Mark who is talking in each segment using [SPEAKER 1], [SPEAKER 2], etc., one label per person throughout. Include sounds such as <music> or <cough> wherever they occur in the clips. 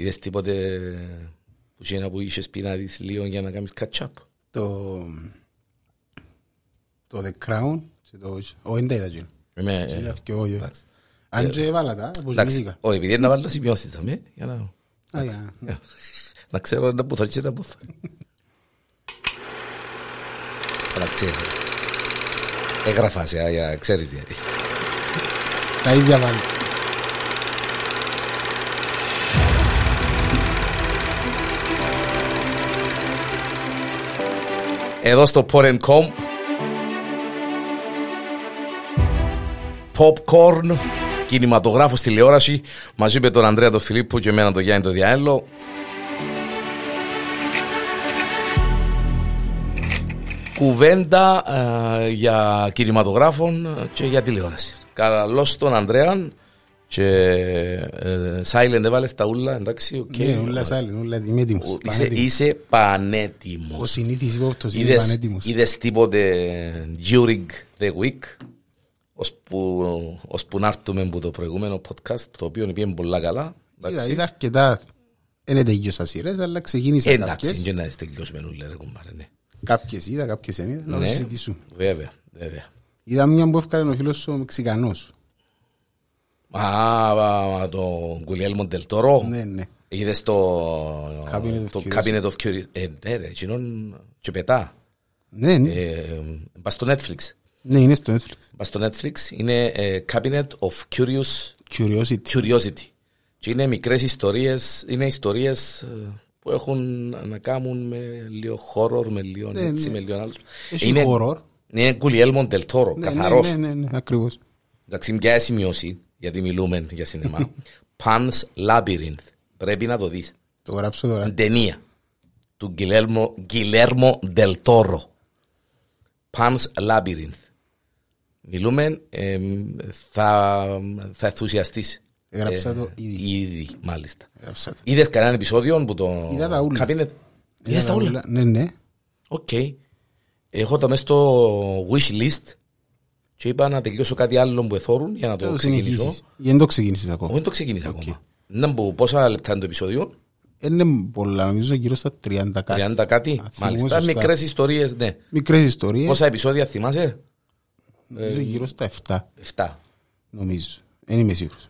[SPEAKER 1] Είδες τίποτε που εκείνα που είχες πει να δεις λίγο για να κάνεις catch-up.
[SPEAKER 2] Το... Το The Crown. και το- Όχι, δεν είδα εκείνο.
[SPEAKER 1] Είμαι,
[SPEAKER 2] Είναι
[SPEAKER 1] ε,
[SPEAKER 2] αυτό, όχι.
[SPEAKER 1] εντάξει.
[SPEAKER 2] Αν και έβαλα τα,
[SPEAKER 1] Εντάξει,
[SPEAKER 2] αποσμήθηκα.
[SPEAKER 1] όχι, επειδή είναι να βάλω σημειώσεις, αμέ, για να...
[SPEAKER 2] Α, για-
[SPEAKER 1] Να ξέρω να που θα και να που θα. Να ξέρω. Έγραφα σε, α, για ξέρεις γιατί.
[SPEAKER 2] Τα ίδια βάλω.
[SPEAKER 1] Εδώ στο Porn.com Popcorn Κινηματογράφος τηλεόραση Μαζί με τον Ανδρέα τον Φιλίππου και εμένα τον Γιάννη τον Διάελο Κουβέντα ε, για κινηματογράφον και για τηλεόραση. Καλώς τον Ανδρέα και ε, silent έβαλες τα ούλα εντάξει οκ.
[SPEAKER 2] Ναι, ούλα silent, ούλα είμαι έτοιμος.
[SPEAKER 1] Είσαι,
[SPEAKER 2] Πανέτοιμος.
[SPEAKER 1] είσαι πανέτοιμος
[SPEAKER 2] Ο συνήθης ύποπτος είναι
[SPEAKER 1] Είδες,
[SPEAKER 2] πανέτοιμος.
[SPEAKER 1] είδες τίποτε during the week ώσπου, ώσπου να έρθουμε από το προηγούμενο podcast το οποίο πήγαινε πολλά καλά
[SPEAKER 2] Είδα,
[SPEAKER 1] εντάξει,
[SPEAKER 2] είδα αρκετά. Δεν τελείωσα σειρές, αλλά ξεκίνησα
[SPEAKER 1] εντάξει
[SPEAKER 2] κάποιες.
[SPEAKER 1] και να τελειώσουμε ούλε ρε κουμπάρε ναι.
[SPEAKER 2] Κάποιες είδα, κάποιες δεν είδα. Να το
[SPEAKER 1] ναι,
[SPEAKER 2] συζητήσουμε.
[SPEAKER 1] βέβαια, βέβαια
[SPEAKER 2] Είδα μια που έφκανε ο φίλος ο Μεξικανός.
[SPEAKER 1] Α, α, το Γκουλιέλμο Ντελτόρο
[SPEAKER 2] Ναι, ναι.
[SPEAKER 1] είδες το
[SPEAKER 2] Cabinet of
[SPEAKER 1] το
[SPEAKER 2] Curiosity.
[SPEAKER 1] Cabinet of Curiosity ε, ναι ρε, εκείνον και πετά
[SPEAKER 2] Ναι, ναι.
[SPEAKER 1] ε, πας στο Netflix
[SPEAKER 2] Ναι, είναι στο Netflix.
[SPEAKER 1] πας στο Netflix είναι ε, Cabinet of Curious
[SPEAKER 2] Curiosity.
[SPEAKER 1] curiosity. Και είναι μικρές ιστορίες, είναι ιστορίες ε, που έχουν να κάνουν με λίγο horror, με λίγο
[SPEAKER 2] Ναι,
[SPEAKER 1] έτσι,
[SPEAKER 2] ναι.
[SPEAKER 1] με λίγο άλλους.
[SPEAKER 2] Έχει
[SPEAKER 1] είναι,
[SPEAKER 2] horror.
[SPEAKER 1] Είναι Γκουλιέλμον Τελτόρο,
[SPEAKER 2] Ναι,
[SPEAKER 1] καθαρός.
[SPEAKER 2] Ναι, ναι, ναι, ακριβώς.
[SPEAKER 1] Εντάξει, μια σημειώση, γιατί μιλούμε για σινεμά. <laughs> Pan's Labyrinth. Πρέπει να το δεις.
[SPEAKER 2] Το γράψω τώρα.
[SPEAKER 1] Ταινία του Γκιλέρμο, Γκιλέρμο Τελτόρο. Pan's Labyrinth. Μιλούμε, ε, θα, θα ενθουσιαστείς.
[SPEAKER 2] Έγραψα το ήδη.
[SPEAKER 1] Ήδη, μάλιστα.
[SPEAKER 2] Έγραψα το.
[SPEAKER 1] Είδες κανένα επεισόδιο που το
[SPEAKER 2] Είδα τα ούλα.
[SPEAKER 1] cabinet? Είδες τα ούλα;
[SPEAKER 2] Ναι, ναι.
[SPEAKER 1] Οκ. Έχω τα μέσα στο wish list και είπα να τελειώσω κάτι άλλο που εθώρουν για να το
[SPEAKER 2] Θα το
[SPEAKER 1] ξεκινήσω.
[SPEAKER 2] συνεχίσεις. Γιατί δεν το ξεκίνησες
[SPEAKER 1] Όχι,
[SPEAKER 2] ακόμα.
[SPEAKER 1] δεν το ξεκίνησα ακόμα. Να μπω πόσα λεπτά είναι το επεισόδιο;
[SPEAKER 2] Είναι πολλά, νομίζω γύρω στα 30 κάτι.
[SPEAKER 1] 30 κάτι.
[SPEAKER 2] θυμούμαι
[SPEAKER 1] Μάλιστα.
[SPEAKER 2] σωστά.
[SPEAKER 1] Μικρές ιστορίες, ναι.
[SPEAKER 2] Μικρές ιστορίες.
[SPEAKER 1] Πόσα επεισόδια θυμάσαι;
[SPEAKER 2] Νομίζω γύρω στα 7,
[SPEAKER 1] 7.
[SPEAKER 2] νομίζω. Δεν είμαι σίγουρος.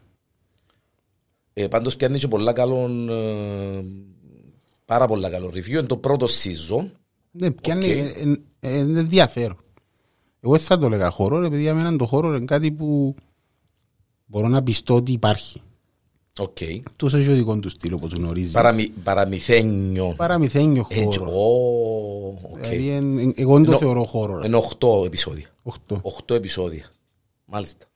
[SPEAKER 1] Ε, πάντως πιάνει και πολλά καλό, ε, πάρα πολλά καλό review. Είναι το πρώτο season.
[SPEAKER 2] Ναι, πιάνει,
[SPEAKER 1] Οκ.
[SPEAKER 2] ε, ε, ε, είναι ενδιαφέρον. Εγώ δεν θα το έλεγα horror, επειδή για μένα το horror είναι κάτι που μπορώ να πειστώ ότι υπάρχει.
[SPEAKER 1] Οκ.
[SPEAKER 2] Τόσο έχει το δικό του στυλ όπως γνωρίζεις.
[SPEAKER 1] Παραμυ, παραμυθένιο.
[SPEAKER 2] Παραμυθένιο
[SPEAKER 1] Έτσι,
[SPEAKER 2] horror.
[SPEAKER 1] ω, οκ.
[SPEAKER 2] Δηλαδή, εν- εν- εγώ δεν το
[SPEAKER 1] Ενώ-
[SPEAKER 2] θεωρώ horror. ρε.
[SPEAKER 1] Είναι 8 επεισόδια.
[SPEAKER 2] Οχτώ.
[SPEAKER 1] 8 επεισόδια. Μάλιστα.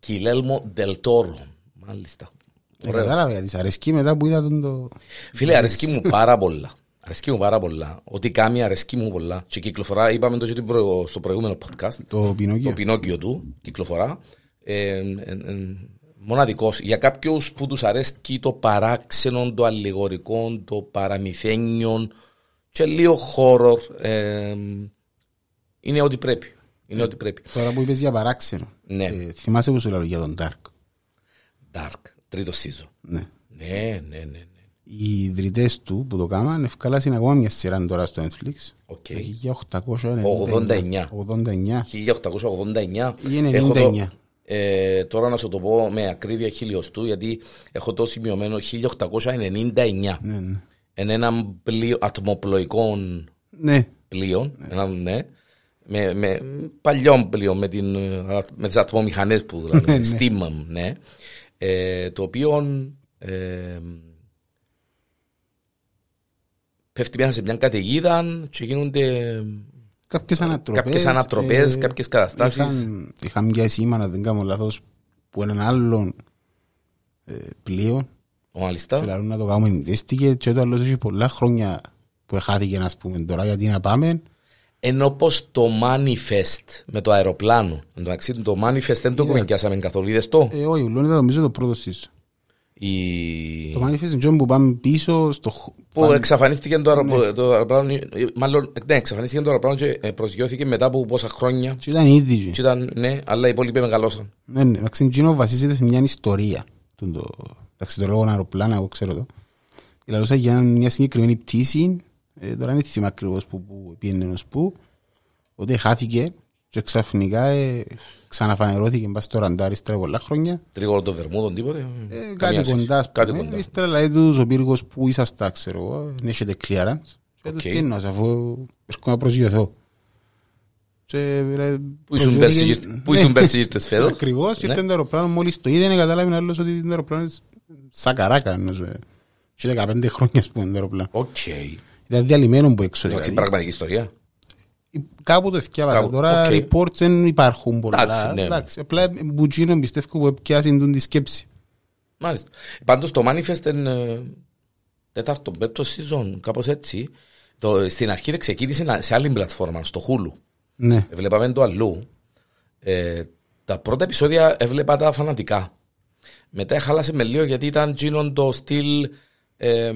[SPEAKER 1] Κιλέλμο Δελτόρο. Μάλιστα.
[SPEAKER 2] Δεν
[SPEAKER 1] Ωραίο.
[SPEAKER 2] κατάλαβα γιατί σ' αρέσκει μετά που είδα τον το...
[SPEAKER 1] Φίλε, αρέσκει μου πάρα πολλά. Αρέσκει μου πάρα πολλά. Ό,τι κάνει αρέσκει μου πολλά. Και κυκλοφορά, είπαμε το και την προ- στο προηγούμενο podcast,
[SPEAKER 2] Το Πινόκιο.
[SPEAKER 1] το Πινόκιο του, κυκλοφορά. Ε, ε, ε, μοναδικός. Για κάποιους που τους αρέσκει το παράξενο, το αλληγορικό, το παραμυθένιο και λίγο horror, ε, είναι ό,τι πρέπει. Είναι ό,τι πρέπει.
[SPEAKER 2] Τώρα που είπες για παράξενο.
[SPEAKER 1] Ναι.
[SPEAKER 2] Ε, θυμάσαι που σου λέω για τον Dark.
[SPEAKER 1] Dark, τρίτο season.
[SPEAKER 2] Ναι.
[SPEAKER 1] Ναι, ναι, ναι. Ναι.
[SPEAKER 2] Οι ιδρυτές του που το κάμαν ευκάλασαν ακόμα μια σειρά τώρα στο Netflix.
[SPEAKER 1] Οκ.
[SPEAKER 2] 1899. 89.
[SPEAKER 1] 1889.
[SPEAKER 2] Ή 99.
[SPEAKER 1] Έχω το, ε, τώρα να σου το πω με ακρίβεια χιλιοστού γιατί έχω το σημειωμένο 1899.
[SPEAKER 2] Ναι, ναι.
[SPEAKER 1] Είναι ένα πλοίο, ατμοπλοϊκό
[SPEAKER 2] Ναι.
[SPEAKER 1] πλοίο, ένα, ναι, με, με παλιό πλοίο με, την, ε, με τις ατμομηχανές που
[SPEAKER 2] Ναι,
[SPEAKER 1] δηλαδή,
[SPEAKER 2] ναι.
[SPEAKER 1] steam, ναι, ε, το οποίο ε, πέφτει μέσα σε μια καταιγίδα και γίνονται
[SPEAKER 2] Κάποιες ανατροπές.
[SPEAKER 1] κάποιες ανατροπές,
[SPEAKER 2] ε,
[SPEAKER 1] κάποιες καταστάσεις.
[SPEAKER 2] Είχαν, είχαν μια σήμα, να δεν κάνω λάθος, που έναν άλλον ε, πλοίο και
[SPEAKER 1] μάλιστα.
[SPEAKER 2] λαλούν να το κάνουμε investigate και το άλλο έχει πολλά χρόνια που χάθηκε να πούμε τώρα γιατί να πάμε
[SPEAKER 1] Ενώ όπως το manifest με το αεροπλάνο. Εντάξει, το manifest δεν το κουβεντιάσαμε καθόλου. Είδες το;
[SPEAKER 2] ε, όχι, ούλον ήταν νομίζω το πρώτο season
[SPEAKER 1] Η...
[SPEAKER 2] το manifest είναι που πάμε πίσω στο χ-
[SPEAKER 1] Που
[SPEAKER 2] πάμε-
[SPEAKER 1] εξαφανίστηκε το, αεροπλάνο, το αεροπλάνο. ε, Μάλλον, ναι, εξαφανίστηκε το αεροπλάνο και ε, προσγειώθηκε μετά από πόσα χρόνια.
[SPEAKER 2] και ήταν ήδη
[SPEAKER 1] Και
[SPEAKER 2] και-
[SPEAKER 1] ήταν, ναι, αλλά οι υπόλοιποι μεγαλώσαν.
[SPEAKER 2] ναι, ναι, εντάξει, εκείνο βασίζεται σε μια ιστορία του το, Εντάξει, το λόγο αεροπλάνα, εγώ ξέρω το. Λαλούσα για μια συγκεκριμένη πτήση, ε, τώρα δεν θυμάμαι ακριβώς που, που πήγαινε ως που, ότι χάθηκε και ξαφνικά ε, ξαναφανερώθηκε μπας στο ραντάρι ύστερα πολλά χρόνια.
[SPEAKER 1] Τρίγωρο των Βερμούδων, τίποτε.
[SPEAKER 2] Ε,
[SPEAKER 1] Καμία
[SPEAKER 2] κάτι
[SPEAKER 1] σχέση.
[SPEAKER 2] κοντάς, ας
[SPEAKER 1] Κάτι
[SPEAKER 2] πούμε.
[SPEAKER 1] κοντά.
[SPEAKER 2] Ύστερα λέει τους ο πύργος που ήσασταν, ξέρω εγώ, δεν έχετε clearance. Και τους
[SPEAKER 1] Οκ.
[SPEAKER 2] τι εννοώ, αφού έρχομαι να προσγειωθώ. Και, ρε,
[SPEAKER 1] Πού ήσουν
[SPEAKER 2] προσγειώθηκε-
[SPEAKER 1] πέρσι ήρθε- Πού
[SPEAKER 2] Ναι.
[SPEAKER 1] ήσουν πέρσι ήρθες φέτος.
[SPEAKER 2] Ακριβώς,
[SPEAKER 1] Ναι.
[SPEAKER 2] ήρθε το αεροπλάνο μόλις το είδε, να καταλάβει άλλος ότι το αεροπλάνο είναι σαν καράκα. εννοώ, ε. Και 15 χρόνια, ας πούμε, το αεροπλάνο.
[SPEAKER 1] Οκ.
[SPEAKER 2] Ήταν διαλυμένο που έξω.
[SPEAKER 1] Εντάξει,
[SPEAKER 2] δηλαδή.
[SPEAKER 1] πραγματική ιστορία.
[SPEAKER 2] Κάπου το θυκιάβασα.
[SPEAKER 1] Κάπου,
[SPEAKER 2] Τώρα
[SPEAKER 1] οκ.
[SPEAKER 2] reports δεν υπάρχουν πολλά.
[SPEAKER 1] Εντάξει, ναι.
[SPEAKER 2] Εντάξει, απλά μπουτζίνο πιστεύω που πιάσει την τη σκέψη.
[SPEAKER 1] Μάλιστα. Πάντως το Manifest είναι ε, τέταρτο, πέμπτο season, κάπως έτσι. Το, στην αρχή ξεκίνησε να- σε άλλη πλατφόρμα, στο Hulu.
[SPEAKER 2] Ναι.
[SPEAKER 1] Βλέπαμε το αλλού. Ε, τα πρώτα επεισόδια έβλεπα τα φανατικά. Μετά χάλασε με λίγο γιατί ήταν γίνον το στυλ. Ε,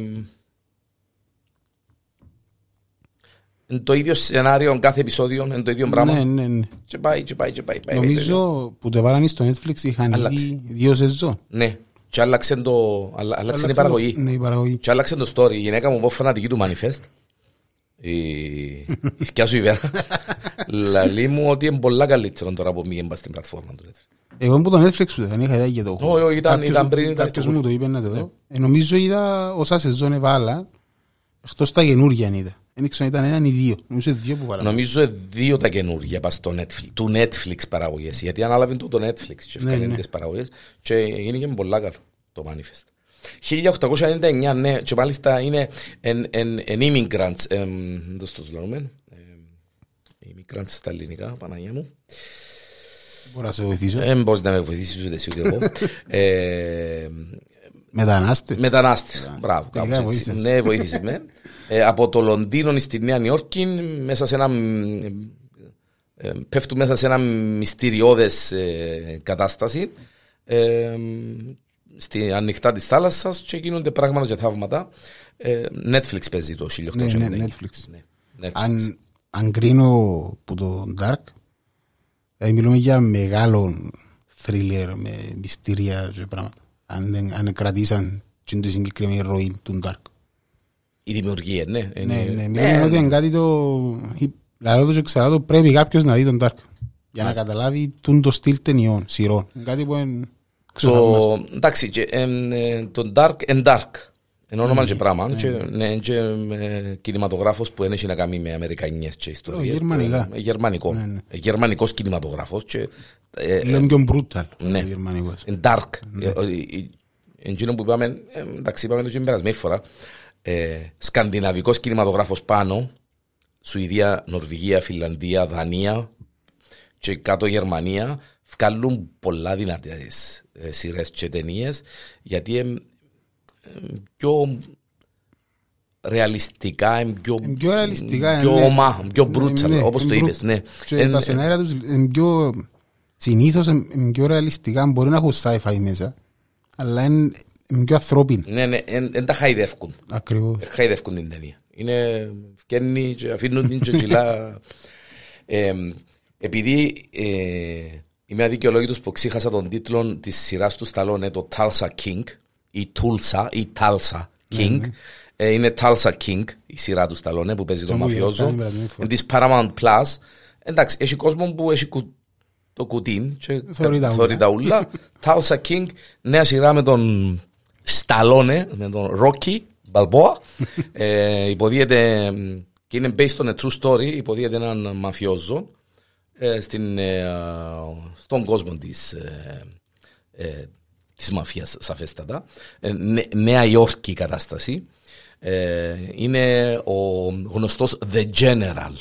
[SPEAKER 1] είναι το ίδιο σενάριο κάθε επεισόδιο, είναι το ίδιο πράγμα.
[SPEAKER 2] Ναι, ναι, ναι.
[SPEAKER 1] Και πάει, και πάει, και πάει. πάει
[SPEAKER 2] Νομίζω που το βάλανε στο Netflix είχαν
[SPEAKER 1] Άλλαξε.
[SPEAKER 2] ήδη δύο σεζόν.
[SPEAKER 1] Ναι, και άλλαξε, το, αλλα- άλλαξε η παραγωγή.
[SPEAKER 2] Ναι, η παραγωγή.
[SPEAKER 1] Και άλλαξε το story. Η γυναίκα μου πω φανατική του Manifest. Η, η σκιά σου η Βέρα. <laughs> Λαλεί μου ότι είναι πολλά καλύτερο τώρα που μήγαινε πας στην πλατφόρμα του. Netflix.
[SPEAKER 2] Εγώ που το Netflix που δεν είχα ιδέα για το
[SPEAKER 1] Όχι, όχι, ήταν-
[SPEAKER 2] Κάποιος
[SPEAKER 1] ήταν
[SPEAKER 2] μου-
[SPEAKER 1] πριν, ήταν
[SPEAKER 2] Κάποιος
[SPEAKER 1] στο Ναι.
[SPEAKER 2] μου το είπε να το δω. Ε, Νομίζω είδα όσα σεζόν έβαλα, εκτός τα καινούργια αν είδα. Δεν ήξερα αν ήταν έναν ή δύο. Νομίζω δύο που βάλαμε.
[SPEAKER 1] Νομίζω δύο τα καινούργια πας στο Netflix, του Netflix παραγωγές. Γιατί ανάλαβε το, το Netflix και
[SPEAKER 2] Ναι,
[SPEAKER 1] έφτιανε
[SPEAKER 2] ναι.
[SPEAKER 1] τις παραγωγές και γίνηκε πολλά καλό το Manifest. 1899, ναι, και μάλιστα είναι εν, εν, εν immigrants, εμ, δώσ' το λέμε, εμ, immigrants στα ελληνικά, Παναγία μου.
[SPEAKER 2] Μπορώ να σε βοηθήσω.
[SPEAKER 1] Δεν μπορείς να με βοηθήσεις ούτε εσύ ούτε εγώ. <laughs> Ε,
[SPEAKER 2] Μετανάστες.
[SPEAKER 1] Μετανάστες. Μπράβο.
[SPEAKER 2] Τελικά
[SPEAKER 1] κάπως έτσι.
[SPEAKER 2] βοήθησες.
[SPEAKER 1] Ναι, βοήθησε με. Ε, από το Λονδίνο στη Νέα Νιόρκη, μέσα σε ένα. ε, πέφτουν μέσα σε ένα μυστηριώδες ε, κατάσταση ε, στη ανοιχτά της θάλασσας και γίνονται πράγματα και θαύματα. Ε, Netflix παίζει το 1899.
[SPEAKER 2] Ναι, ναι, Netflix.
[SPEAKER 1] Ναι, Netflix.
[SPEAKER 2] Αν, αν κρίνω που το Dark, δηλαδή μιλούμε για μεγάλο thriller με μυστήρια και πράγματα. Αν, δεν- αν κρατήσαν την τη συγκεκριμένη ροή του Dark.
[SPEAKER 1] Η δημιουργία, ναι.
[SPEAKER 2] Ναι,
[SPEAKER 1] είναι-
[SPEAKER 2] ναι, μιλούμε ότι είναι κάτι το... Λαρό το και ξανά το πρέπει κάποιος να δει τον Dark. Για να καταλάβει τον το στυλ ταινιών, σειρών. Είναι κάτι που είναι... ξεθαυμαστό.
[SPEAKER 1] Το, εντάξει, και, εμ, ε, το Dark and Dark. Είναι όνομα και πράγμα. Και, ναι, και ε, κινηματογράφος που δεν έχει να κάνει με αμερικανιές και ιστορίες.
[SPEAKER 2] Όχι, γερμανικά.
[SPEAKER 1] που, ε, Γερμανικό.
[SPEAKER 2] Ναι, ναι.
[SPEAKER 1] Ε, Γερμανικός κινηματογράφος. Και, ε, ε,
[SPEAKER 2] Λέμε πιο brutal.
[SPEAKER 1] Ναι.
[SPEAKER 2] ο γερμανικός.
[SPEAKER 1] είναι dark. Ε, ε, ε, Εκείνο που είπαμε, ε, εντάξει, είπαμε το και την περασμένη φορά. Ε, σκανδιναβικός κινηματογράφος πάνω, Σουηδία, Νορβηγία, Φιλανδία, Δανία και κάτω Γερμανία, βγάλουν πολλά δυνατές ε, σειρές και ταινίες, γιατί είναι πιο ρεαλιστικά, είναι πιο,
[SPEAKER 2] Είναι πιο ρεαλιστικά,
[SPEAKER 1] πιο
[SPEAKER 2] ναι.
[SPEAKER 1] ομά, πιο μπρούτσα,
[SPEAKER 2] Ναι,
[SPEAKER 1] όπως το
[SPEAKER 2] είναι
[SPEAKER 1] είπες, ναι.
[SPEAKER 2] Και
[SPEAKER 1] Εν-
[SPEAKER 2] τα σενάρια τους είναι πιο... Συνήθως είναι πιο ρεαλιστικά, μπορεί να έχουν sci-fi μέσα, αλλά είναι είναι πιο ανθρώπινο.
[SPEAKER 1] Ναι, ναι, δεν τα χαϊδεύκουν.
[SPEAKER 2] Ακριβώς.
[SPEAKER 1] Ε, χαϊδεύκουν την ταινία. Είναι φκένει και αφήνουν την και τσιλά. <laughs> Ε, επειδή ε, είμαι αδικαιολόγητος που ξέχασα τον τίτλο της σειράς του Σταλόνε, το Tulsa King, ή Tulsa, ή Tulsa King. Ε, είναι Tulsa King, η σειρά τους Σταλόνε που παίζει τον
[SPEAKER 2] μου
[SPEAKER 1] μαφιόζο.
[SPEAKER 2] διαφέρει με την
[SPEAKER 1] Είναι της Paramount Plus. Εντάξει, έχει κόσμο που έχει κου- το κουτί και
[SPEAKER 2] Θωρεί τα
[SPEAKER 1] θωρεί τα ούλα. <laughs> Tulsa King, νέα σειρά με τον Σταλόνε, με τον Rocky Balboa. <laughs> ε, υποδίεται μ, και είναι based on a true story, υποδίεται έναν μαφιόζο ε, στην, ε, στον κόσμο της, ε, ε, της μαφίας σαφέστατα. Ε, νε- Νέα Υόρκη η κατάσταση. Ε, είναι ο γνωστός The General.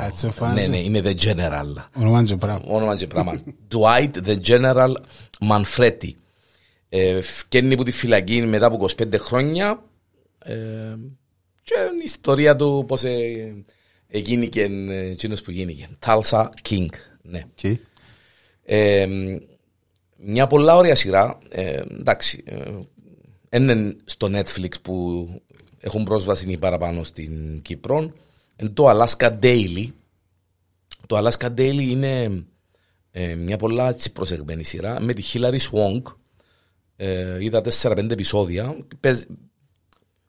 [SPEAKER 2] Α, έτσι εμφανίζει.
[SPEAKER 1] Ναι, ναι, είναι The General
[SPEAKER 2] Όνομα και πράγμα.
[SPEAKER 1] όνομα και πράγμα. <laughs> Dwight the General Manfredi. Ε, φκαίνει από τη φυλακή μετά από 25 χρόνια ε, και είναι η ιστορία του πώς ε, εγίνηκε ε, εκείνος που γίνηκε. Tulsa King. Ναι.
[SPEAKER 2] Οκ.
[SPEAKER 1] Ε, μια πολλά ωραία σειρά. Ε, εντάξει. Ε, είναι στο Netflix που έχουν πρόσβαση ή παραπάνω στην Κύπρο. Είναι το Alaska Daily. Το Alaska Daily είναι ε, μια πολλά έτσι προσεγμένη σειρά με τη Hillary Swank ε, είδα 4-5 επεισόδια.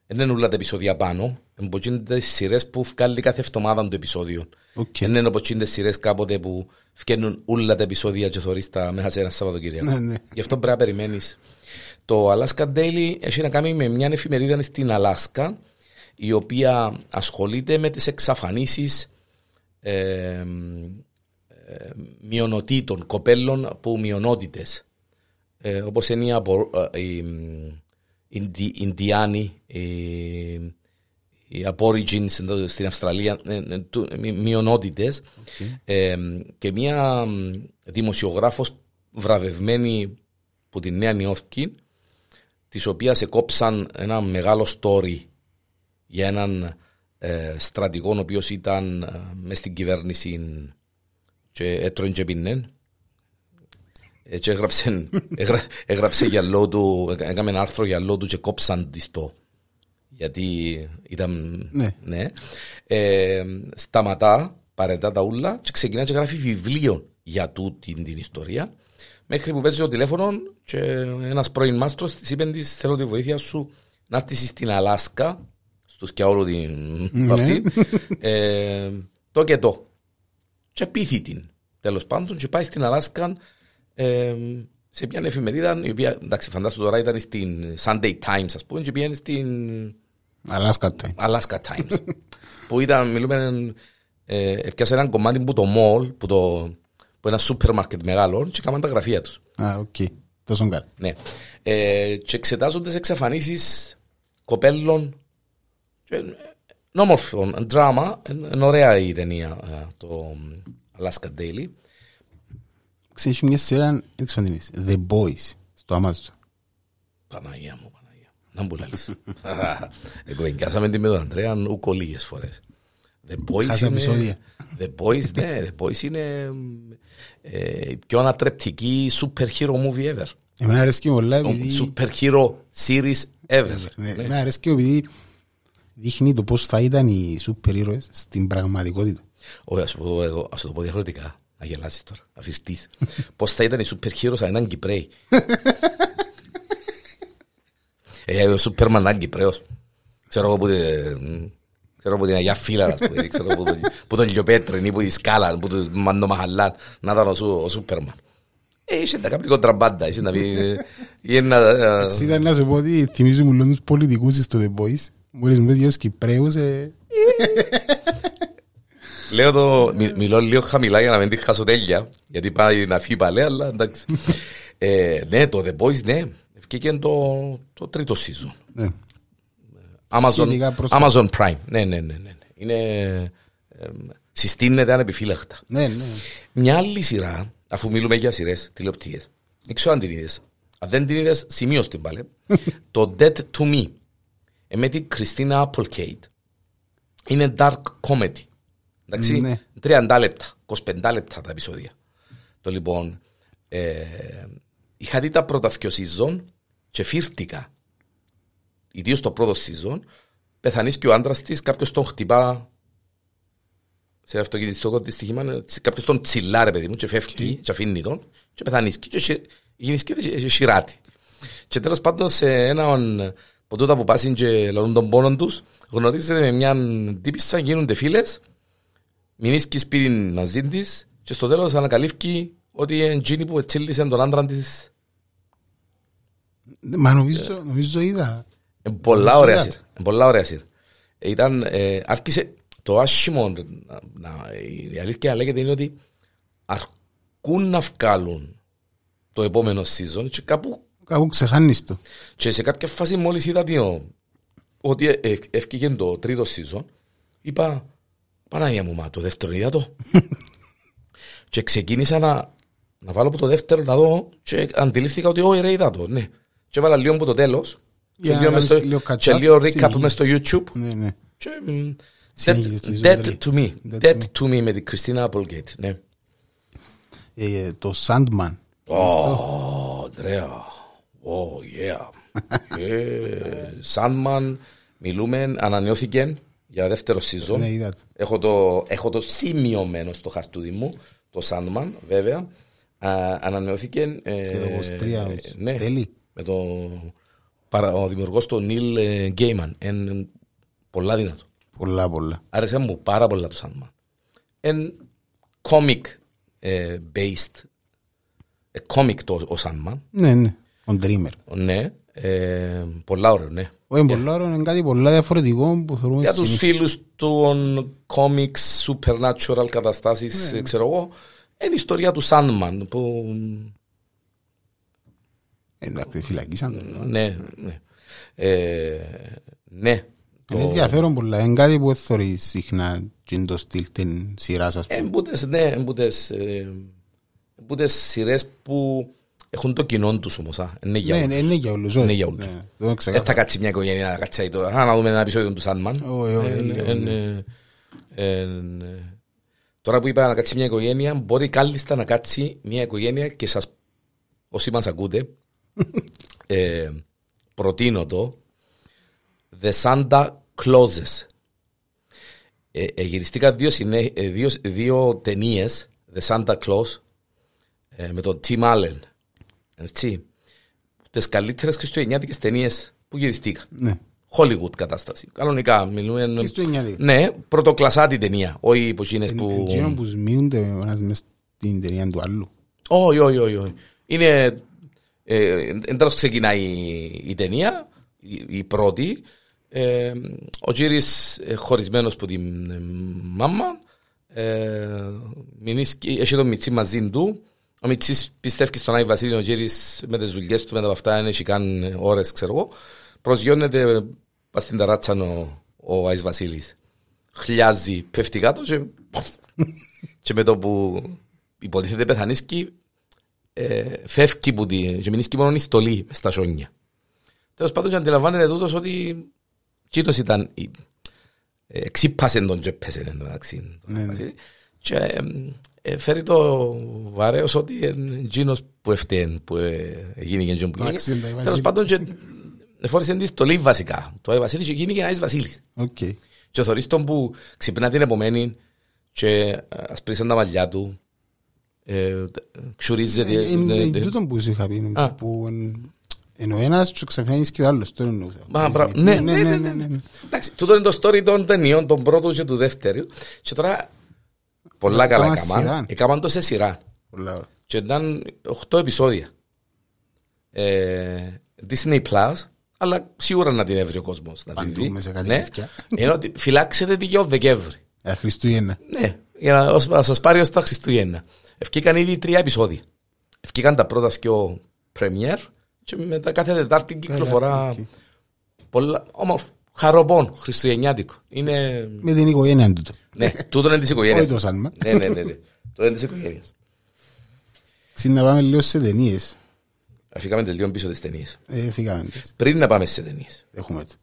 [SPEAKER 1] Παίζ- Δεν είναι όλα τα επεισόδια πάνω. Είναι από εκείνες τις σειρές που βγάλει κάθε εβδομάδα το επεισόδιο.
[SPEAKER 2] Οκ.
[SPEAKER 1] Δεν είναι από εκείνες τις σειρές κάποτε που βγαίνουν όλα τα επεισόδια και θωρείς τα μέσα σε ένα Σαββατοκύριακο.
[SPEAKER 2] Ναι, ναι.
[SPEAKER 1] Γι' αυτό πρέπει να περιμένεις. Το Alaska Daily έχει να κάνει με μια εφημερίδα στην Αλάσκα η οποία ασχολείται με τις εξαφανίσεις ε, ε, μειονοτήτων, κοπέλων που μειονότητες. Ε, όπως είναι οι, απο, ε, οι Ιντι, Ινδιάνοι, οι, οι Aborigines εδώ στην Αυστραλία, ε, ε, του- μει- μειονότητες. Ε, και μια μ, δημοσιογράφος βραβευμένη που τη Νέα Νιόρκη της οποίας εκόψαν ένα μεγάλο story για έναν ε, στρατηγό ο οποίος ήταν ε, μες στην κυβέρνηση και έτρωγε και πίνε ε, και έγραψε, έγρα, έγραψε για λόγω του, έκαμε ένα άρθρο για λόγω του και κόψαν της το γιατί ήταν
[SPEAKER 2] Ναι.
[SPEAKER 1] Ε, σταματά παρετά τα ούλα και ξεκινά και γράφει βιβλίο για τούτη την ιστορία. Μέχρι που παίζει το τηλέφωνο και ένας πρώην μάστρος της είπε της θέλω τη βοήθεια σου να έρθεις στην Αλάσκα στο σκιαόλο την
[SPEAKER 2] Ναι.
[SPEAKER 1] αυτή. Ε, το και το. Και πείθει την τέλος πάντων και πάει στην Αλάσκα ε, σε μια εφημερίδα η οποία εντάξει φαντάσου τώρα ήταν στην Sunday Times ας πούμε και πήγαινε στην
[SPEAKER 2] Alaska Time.
[SPEAKER 1] Alaska Times. που ήταν, μιλούμε, ε, έπιασε έναν κομμάτι που το mall, που, το, που ένα σούπερ μάρκετ μεγάλο και έκαναν τα γραφεία τους.
[SPEAKER 2] Α, οκ. Τόσο καλά.
[SPEAKER 1] Ναι. Ε, και εξετάζουν τις εξαφανίσεις κοπέλων και, ε, είναι όμορφο, είναι δράμα, είναι είναι ωραία η ταινία ε, το Alaska Daily.
[SPEAKER 2] Ξέρεις μια σειρά, δεν ξέρω τι είναι, The Boys, στο Amazon.
[SPEAKER 1] Παναγία μου, Παναγία. Να μου λάλεις. <laughs> Εγώ εγκάσαμε τη με τον Ανδρέα ούκο λίγες φορές. The Boys
[SPEAKER 2] Χάσα
[SPEAKER 1] είναι...
[SPEAKER 2] επεισόδια.
[SPEAKER 1] The Boys, ναι, The Boys είναι ε, η πιο ανατρεπτική super hero movie ever.
[SPEAKER 2] Εμένα αρέσκει πολλά
[SPEAKER 1] Το
[SPEAKER 2] επειδή...
[SPEAKER 1] Super hero series ever.
[SPEAKER 2] Ναι,
[SPEAKER 1] Ναι.
[SPEAKER 2] Εμένα αρέσκει επειδή δείχνει το πώς θα ήταν οι σούπερ ήρωες στην πραγματικότητα.
[SPEAKER 1] Όχι, ας σου πω, εγώ, ας σου το πω διαφορετικά. Να γελάσεις τώρα, αφιστείς. Πώς θα ήταν οι super heroes αν ήταν Κυπρέοι. ε, ο Σούπερμαν ήταν Κυπρέος. Ξέρω εγώ που την- ξέρω από την Αγιά Φύλλα, ας πούμε, ξέρω που τον- που τον Λιοπέτριν ή που τη Σκάλα, που τον Μαντομαχαλάν, να ήταν ο Σου- ο Σούπερμαν. Ε, είχε να κάνει κοντραμπάντα, είχε να πεις... ε, ή να- ε,
[SPEAKER 2] Έτσι ήταν να σου πω ότι θυμίζω μου λόγω τους πολιτικούς στο The Boys. Μόλις μου πες για τους Κυπρέους, ε,
[SPEAKER 1] Λέω το, μι- μιλώ λίγο χαμηλά για να μην τη χάσω τέλεια, γιατί πάει να φύγει παλέ, αλλά εντάξει. Ε, ναι, το The Boys, ναι, βγήκε το, το τρίτο season.
[SPEAKER 2] ναι.
[SPEAKER 1] Amazon,
[SPEAKER 2] Σχετικά πρόσφατα.
[SPEAKER 1] Amazon Prime. Ναι, ναι, ναι. ναι. Είναι, ε, συστήνεται ανεπιφύλακτα.
[SPEAKER 2] Ναι, ναι.
[SPEAKER 1] Μια άλλη σειρά, αφού μιλούμε για σειρές τηλεοπτικέ, δεν ξέρω αν την είδες. Αν δεν την είδες, σημείω την πάλι. <laughs> το Dead to Me. Ε, με την Κριστίνα Applegate. Είναι dark comedy. Εντάξει,
[SPEAKER 2] Ναι.
[SPEAKER 1] 30 λεπτά, 25 λεπτά τα επεισόδια. Το λοιπόν, ε, είχα δει τα πρώτα δυο season και φύρτηκα. Ιδίως το πρώτο season, πεθανείς και ο άντρας της, κάποιος τον χτυπά σε αυτοκινητιστικό δυστυχήμα, κάποιος τον τσιλά ρε παιδί μου και φεύγει και; αφήνει τον και πεθανείς και σι- γίνεις και και σιράτη. Και τέλος πάντων σε έναν από τούτα που πάσουν και λαλούν τον πόνο τους, γνωρίζετε με μια τύπισσα, γίνονται φίλες, μηνίσκεις σπίτι μαζί της και στο τέλος ανακαλύφει ότι είναι εκείνη που ετσίλησε τον άντρα της.
[SPEAKER 2] Μα νομίζω, νομίζω είδα.
[SPEAKER 1] Ε, πολλά
[SPEAKER 2] Νομίζω
[SPEAKER 1] ωραία
[SPEAKER 2] είδατε.
[SPEAKER 1] σειρά. Ε, Πολλά ωραία σειρά. Ε, Ήταν, ε, άρχισε το άσχημο, να, να, η αλήθεια λέγεται είναι ότι αρκούν να βγάλουν το επόμενο season και κάπου
[SPEAKER 2] Κάπου ξεχάνεις το.
[SPEAKER 1] και σε κάποια φάση μόλις είδα τι, ότι ε, ε, έφυγε το τρίτο season, είπα, Παναγία μου, μα το δεύτερο είδα το. <laughs> και ξεκίνησα να, να βάλω από το δεύτερο να δω και αντιλήφθηκα ότι όχι ρε είδα το, ναι. Και έβαλα λίγο από το τέλος και
[SPEAKER 2] Για να
[SPEAKER 1] λίγο, μες
[SPEAKER 2] κάνεις
[SPEAKER 1] στο,
[SPEAKER 2] λίγο catch
[SPEAKER 1] και
[SPEAKER 2] up,
[SPEAKER 1] λίγο recap
[SPEAKER 2] συνεχίζεις.
[SPEAKER 1] μες στο YouTube.
[SPEAKER 2] Ναι, ναι.
[SPEAKER 1] Και, μ,
[SPEAKER 2] Συνέχιζες
[SPEAKER 1] Dead,
[SPEAKER 2] το
[SPEAKER 1] dead
[SPEAKER 2] ζήτημα,
[SPEAKER 1] to me.
[SPEAKER 2] Dead
[SPEAKER 1] Dead
[SPEAKER 2] to
[SPEAKER 1] to me με την Κριστίνα Applegate, ναι.
[SPEAKER 2] Ε, ε, το Sandman.
[SPEAKER 1] Oh, Αντρέα. Oh, yeah. Ε, Sandman, μιλούμε, ανανεώθηκε για δεύτερο season.
[SPEAKER 2] Ναι, είδα το.
[SPEAKER 1] Έχω το, έχω το σημειωμένο στο χαρτούδι μου, το Sandman, βέβαια. Α, ανανεώθηκε. ε,
[SPEAKER 2] Και το 23
[SPEAKER 1] ναι,
[SPEAKER 2] τέλη.
[SPEAKER 1] Με το, παρα- ο δημιουργός του Νίλ Γκέιμαν. Είναι πολλά δυνατό.
[SPEAKER 2] Πολλά, πολλά.
[SPEAKER 1] Άρεσε μου πάρα πολλά το Sandman. Είναι comic ε, based. Ε, comic το ο Sandman.
[SPEAKER 2] Ναι, ναι. Ο Dreamer.
[SPEAKER 1] Ναι. Ε, πολλά ωραίο, ναι.
[SPEAKER 2] Όχι, πολλά ωραίο, είναι κάτι πολλά διαφορετικό που θεωρούμε
[SPEAKER 1] Για τους
[SPEAKER 2] συνήθως.
[SPEAKER 1] φίλους των comics, supernatural καταστάσεις,
[SPEAKER 2] Ναι,
[SPEAKER 1] ε, ξέρω εγώ, είναι η ιστορία του Sandman που
[SPEAKER 2] Εντάξει, φυλακίσαν τον.
[SPEAKER 1] ναι, ναι. Ε, ναι.
[SPEAKER 2] Είναι ενδιαφέρον πολλά. Είναι κάτι που θεωρείς συχνά και είναι το στυλ την σειράς ας πούμε.
[SPEAKER 1] Εμπούτες, ναι, εμπούτες, ε, εμπούτες σειρές που έχουν το κοινό τους όμως, α. Είναι για
[SPEAKER 2] Ναι,
[SPEAKER 1] όλους.
[SPEAKER 2] ναι, είναι για όλους.
[SPEAKER 1] Είναι
[SPEAKER 2] όχι.
[SPEAKER 1] για όλους.
[SPEAKER 2] Ναι, δεν είναι
[SPEAKER 1] Δεν
[SPEAKER 2] ξεκάθαρο.
[SPEAKER 1] θα κάτσει μια οικογένεια να κάτσει το, α, να δούμε ένα επεισόδιο του Sandman.
[SPEAKER 2] Όχι, όχι,
[SPEAKER 1] Ε,
[SPEAKER 2] λίγο,
[SPEAKER 1] ε,
[SPEAKER 2] ναι.
[SPEAKER 1] ε, ε, Τώρα που είπα να κάτσει μια οικογένεια, μπορεί κάλλιστα να κάτσει μια οικογένεια και σας, όσοι μας ακούτε, <laughs> ε, προτείνω το The Santa Clauses. Ε, ε, γυριστήκαν δύο, συνέ, ε, δύο, δύο ταινίες The Santa Claus ε, με τον Tim Allen. Έτσι. Τις καλύτερες χριστουγεννιάτικες ταινίες που γυριστήκαν.
[SPEAKER 2] Ναι.
[SPEAKER 1] Hollywood κατάσταση. Κανονικά μιλούμε.
[SPEAKER 2] Χριστουγεννιάτικα.
[SPEAKER 1] Ναι, πρωτοκλασάτη ταινία. Όχι που γίνες που.
[SPEAKER 2] Εκείνο που σμίονται ο ένας μες στην ταινία του άλλου.
[SPEAKER 1] Όχι, όχι, όχι. όχι. Είναι. Ε, εντός ξεκινάει η, η ταινία, η, η πρώτη. Ε, ο Τζίρις ε, χωρισμένος από την ε, μάμα. Ε, μηνίσκει- έχει τον Μιτσί μαζί του. Ο Μιτσής πιστεύει στον Άι Βασίλειο, ο Τζίρις με τις δουλειές του, με τα αυτά, δεν έχει καν ώρες, ξέρω εγώ. Προσγειώνεται πας στην ταράτσα ο, ο Άις Βασίλης. Χλιάζει, πέφτει κάτω και, και με το που υποτίθεται πεθανίσκει, ε, φεύγει που τη, και μείνει μόνο η στολή μες στα σόνια. Τέλος πάντων και αντιλαμβάνεται τούτος ότι εκείνος ήταν, η- ε, εξύπασε τον και έπεσε εν τω μεταξύ. τον
[SPEAKER 2] Ναι, ναι.
[SPEAKER 1] Βασίλη. Και ε, ε, φέρει το βαρέως ότι είναι εκείνος που έφταιν που ε, έγινε και εκείνο που γίνει.
[SPEAKER 2] Εντάξει, εντάξει,
[SPEAKER 1] Τέλος
[SPEAKER 2] Βασίλη.
[SPEAKER 1] πάντων και φόρησε τη στολή βασικά. Το Άι Βασίλη και γίνει και Άης Βασίλης.
[SPEAKER 2] Οκ.
[SPEAKER 1] Και θωρείς τον που ξυπνά την επομένη και ε, ασπρίσαν τα μαλλιά του, ε, ξουρίζεται.
[SPEAKER 2] Ε, Είναι
[SPEAKER 1] ε,
[SPEAKER 2] είναι
[SPEAKER 1] ε,
[SPEAKER 2] τούτο που σου είχα πει.
[SPEAKER 1] Α.
[SPEAKER 2] Που εν- εν ο ένας και ξαφνικά και ο άλλος. Το εννοούσα.
[SPEAKER 1] Μα, μπρα- ναι, ναι, ναι, ναι, ναι. Εντάξει, τούτο είναι το story των ταινιών, των πρώτου και του δεύτερου. Και τώρα πολλά καλά
[SPEAKER 2] Έκαναν
[SPEAKER 1] έκαναν.
[SPEAKER 2] σειρά.
[SPEAKER 1] Έκαναν το σε σειρά.
[SPEAKER 2] Πολλά ωραία.
[SPEAKER 1] Και ήταν 8 επεισόδια. Ε, Disney Plus, αλλά σίγουρα να την έβρει ο κόσμος να την
[SPEAKER 2] Παντού
[SPEAKER 1] δει.
[SPEAKER 2] μέσα κάτι
[SPEAKER 1] Ναι.
[SPEAKER 2] τέτοια.
[SPEAKER 1] Ενώ ότι φυλάξετε την για ο Δεκέμβρη.
[SPEAKER 2] Ε, Χριστούγεννα.
[SPEAKER 1] Ναι, για να, ως- να σας πάρει ως τα Χριστούγεννα. Ευκήκαν ήδη τρία επεισόδια. Ευκήκαν τα πρώτα θκιο πρεμιέρα και μετά κάθε Τετάρτη κυκλοφορά
[SPEAKER 2] οκ.
[SPEAKER 1] πολλά όμορφο, χαρωπόν, χριστουγεννιάτικο. Είναι,
[SPEAKER 2] Με την οικογένεια τούτο.
[SPEAKER 1] ναι, τούτο είναι της οικογένειας.
[SPEAKER 2] Όχι το Σάνμα.
[SPEAKER 1] Ναι, ναι, ναι, ναι. Τούτο είναι της οικογένειας.
[SPEAKER 2] Xin να πάμε λίγο σε ταινίες.
[SPEAKER 1] Αφήκαμε τελείω πίσω τις ταινίες.
[SPEAKER 2] Ε, φύγαμε τις.
[SPEAKER 1] Πριν να πάμε σε ταινίες.
[SPEAKER 2] Έχουμε το.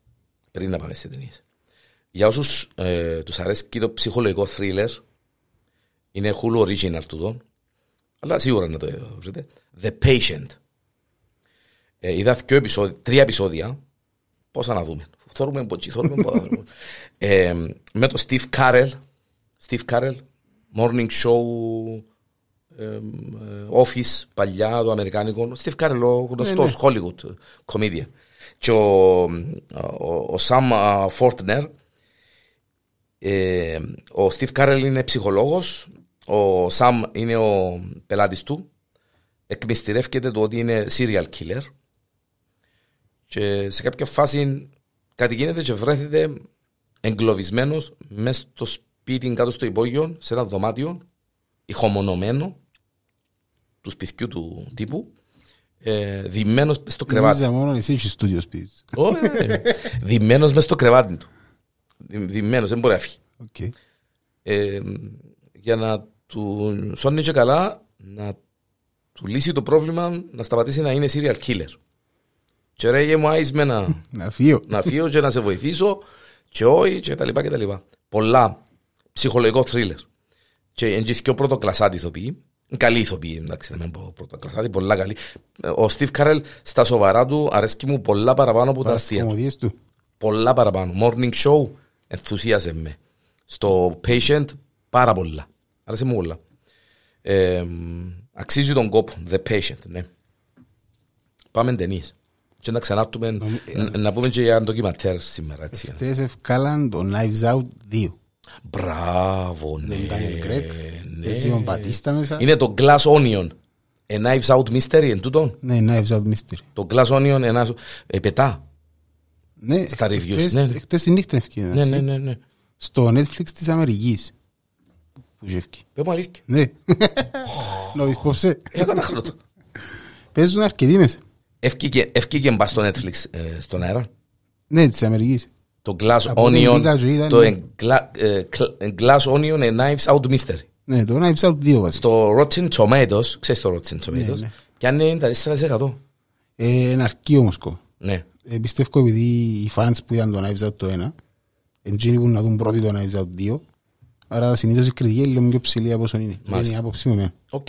[SPEAKER 1] Πριν να πάμε σε ταινίες. Για όσους ε, τους αρέσει και το ψυχολογικό thriller, είναι Hulu original τούτο, αλλά σίγουρα να το βρείτε. The Patient. Ε, είδα δυο επεισόδια, τρία επεισόδια. Πόσα να δούμε. Θόρουμε ποτσι, θόρουμε πόσα. ε, με το Steve Carell. Steve Carell, morning show, ε, ε, office, παλιά, το αμερικάνικο. Steve Carell, ο γνωστός Hollywood comedian. Και ο, ο, ο Sam ε, Fortner, ε, ο Steve Carell είναι ψυχολόγος, ο Sam είναι ο πελάτης του, εκμυστηρεύεται το ότι είναι serial killer και σε κάποια φάση κάτι γίνεται και βρέθεται εγκλωβισμένος μέσα στο σπίτι κάτω στο υπόγειο, σε ένα δωμάτιο, ηχομονωμένο του σπιτιού του τύπου, ε, δημένος μες στο κρεβάτι.
[SPEAKER 2] Νόμιζα μόνο εσύ έχεις στούντιο σπίτι σου.
[SPEAKER 1] Όχι, ε, Δημένος μες στο κρεβάτι του. Δη- Δημένος, δεν μπορεί να φύγει.
[SPEAKER 2] Οκ.
[SPEAKER 1] Ε, για να του σώνει και καλά, να του λύσει το πρόβλημα, να σταματήσει να είναι serial killer. Και ρε μου άεις με να, <laughs>
[SPEAKER 2] Να φύγω.
[SPEAKER 1] να φύγω και να σε βοηθήσω και όχι και τα λοιπά και τα λοιπά. Πολλά ψυχολογικό thriller. Και είναι και ο πρωτοκλασάτη ηθοποιή. Καλή ηθοποιή, εντάξει, να μην πω πρωτοκλασάτη, πολλά καλή. Ο Steve Carell στα σοβαρά του αρέσκει μου πολλά παραπάνω από τα
[SPEAKER 2] Παρά στις
[SPEAKER 1] αστεία του.
[SPEAKER 2] κομμωδίες του.
[SPEAKER 1] Πολλά παραπάνω. Morning show ενθουσίασε με. Στο patient πάρα πολλά. Άρεσε μου πολλά. Ε, αξίζει τον κόπο. The patient, ναι. Πάμε ταινίες. Και να ξανάρθουμε να- να πούμε και για ντοκιματέρ σήμερα. έτσι.
[SPEAKER 2] Χτες ευκάλαν το Knives Out 2.
[SPEAKER 1] Μπράβο, ναι.
[SPEAKER 2] Με τον Daniel Craig.
[SPEAKER 1] ναι.
[SPEAKER 2] Παίζει ο Μπατίστα μέσα.
[SPEAKER 1] Είναι το Glass Onion. A Knives Out Mystery, εν τούτο.
[SPEAKER 2] Ναι, Knives Out Mystery.
[SPEAKER 1] Το Glass Onion, ένα... Ε, πετά.
[SPEAKER 2] Ναι,
[SPEAKER 1] Στα reviews,
[SPEAKER 2] χτες-
[SPEAKER 1] ναι.
[SPEAKER 2] Χτες τη νύχτα ευκαιρία.
[SPEAKER 1] Ναι, ναι, ναι. ναι.
[SPEAKER 2] Στο Netflix της Αμερικής. Που ζεύκει.
[SPEAKER 1] Πες μου αλήθεια.
[SPEAKER 2] Ναι. Να δεις πόψε.
[SPEAKER 1] Έκανα χρόνο.
[SPEAKER 2] Παίζουν αρκετοί μέσα.
[SPEAKER 1] Ευκήκε ευκήκε μπας στο Netflix ε, στον αέρα.
[SPEAKER 2] Ναι, της Αμερικής.
[SPEAKER 1] Το Glass
[SPEAKER 2] Από ό,τι μπήκα
[SPEAKER 1] Onion.
[SPEAKER 2] και είδα,
[SPEAKER 1] Το
[SPEAKER 2] ναι.
[SPEAKER 1] Gla- ε, Cl- Glass Onion and Knives Out Mystery.
[SPEAKER 2] Ναι, το Knives Out 2 βασικά.
[SPEAKER 1] Στο Rotten Tomatoes, ξέρεις το Rotten Tomatoes,
[SPEAKER 2] ναι.
[SPEAKER 1] πιάνει τα 4%.
[SPEAKER 2] Ε, Είναι αρκεί όμως κόμμα.
[SPEAKER 1] Ναι.
[SPEAKER 2] Ε, πιστεύω επειδή οι fans που είδαν το Knives Out το 1 εν τζείνοι που να δουν πρώτοι το Knives Out 2 άρα συνήθως η κριτική είναι λίγο πιο ψηλή από όσο είναι. Είναι η άποψη μου εμένα.
[SPEAKER 1] Οκ.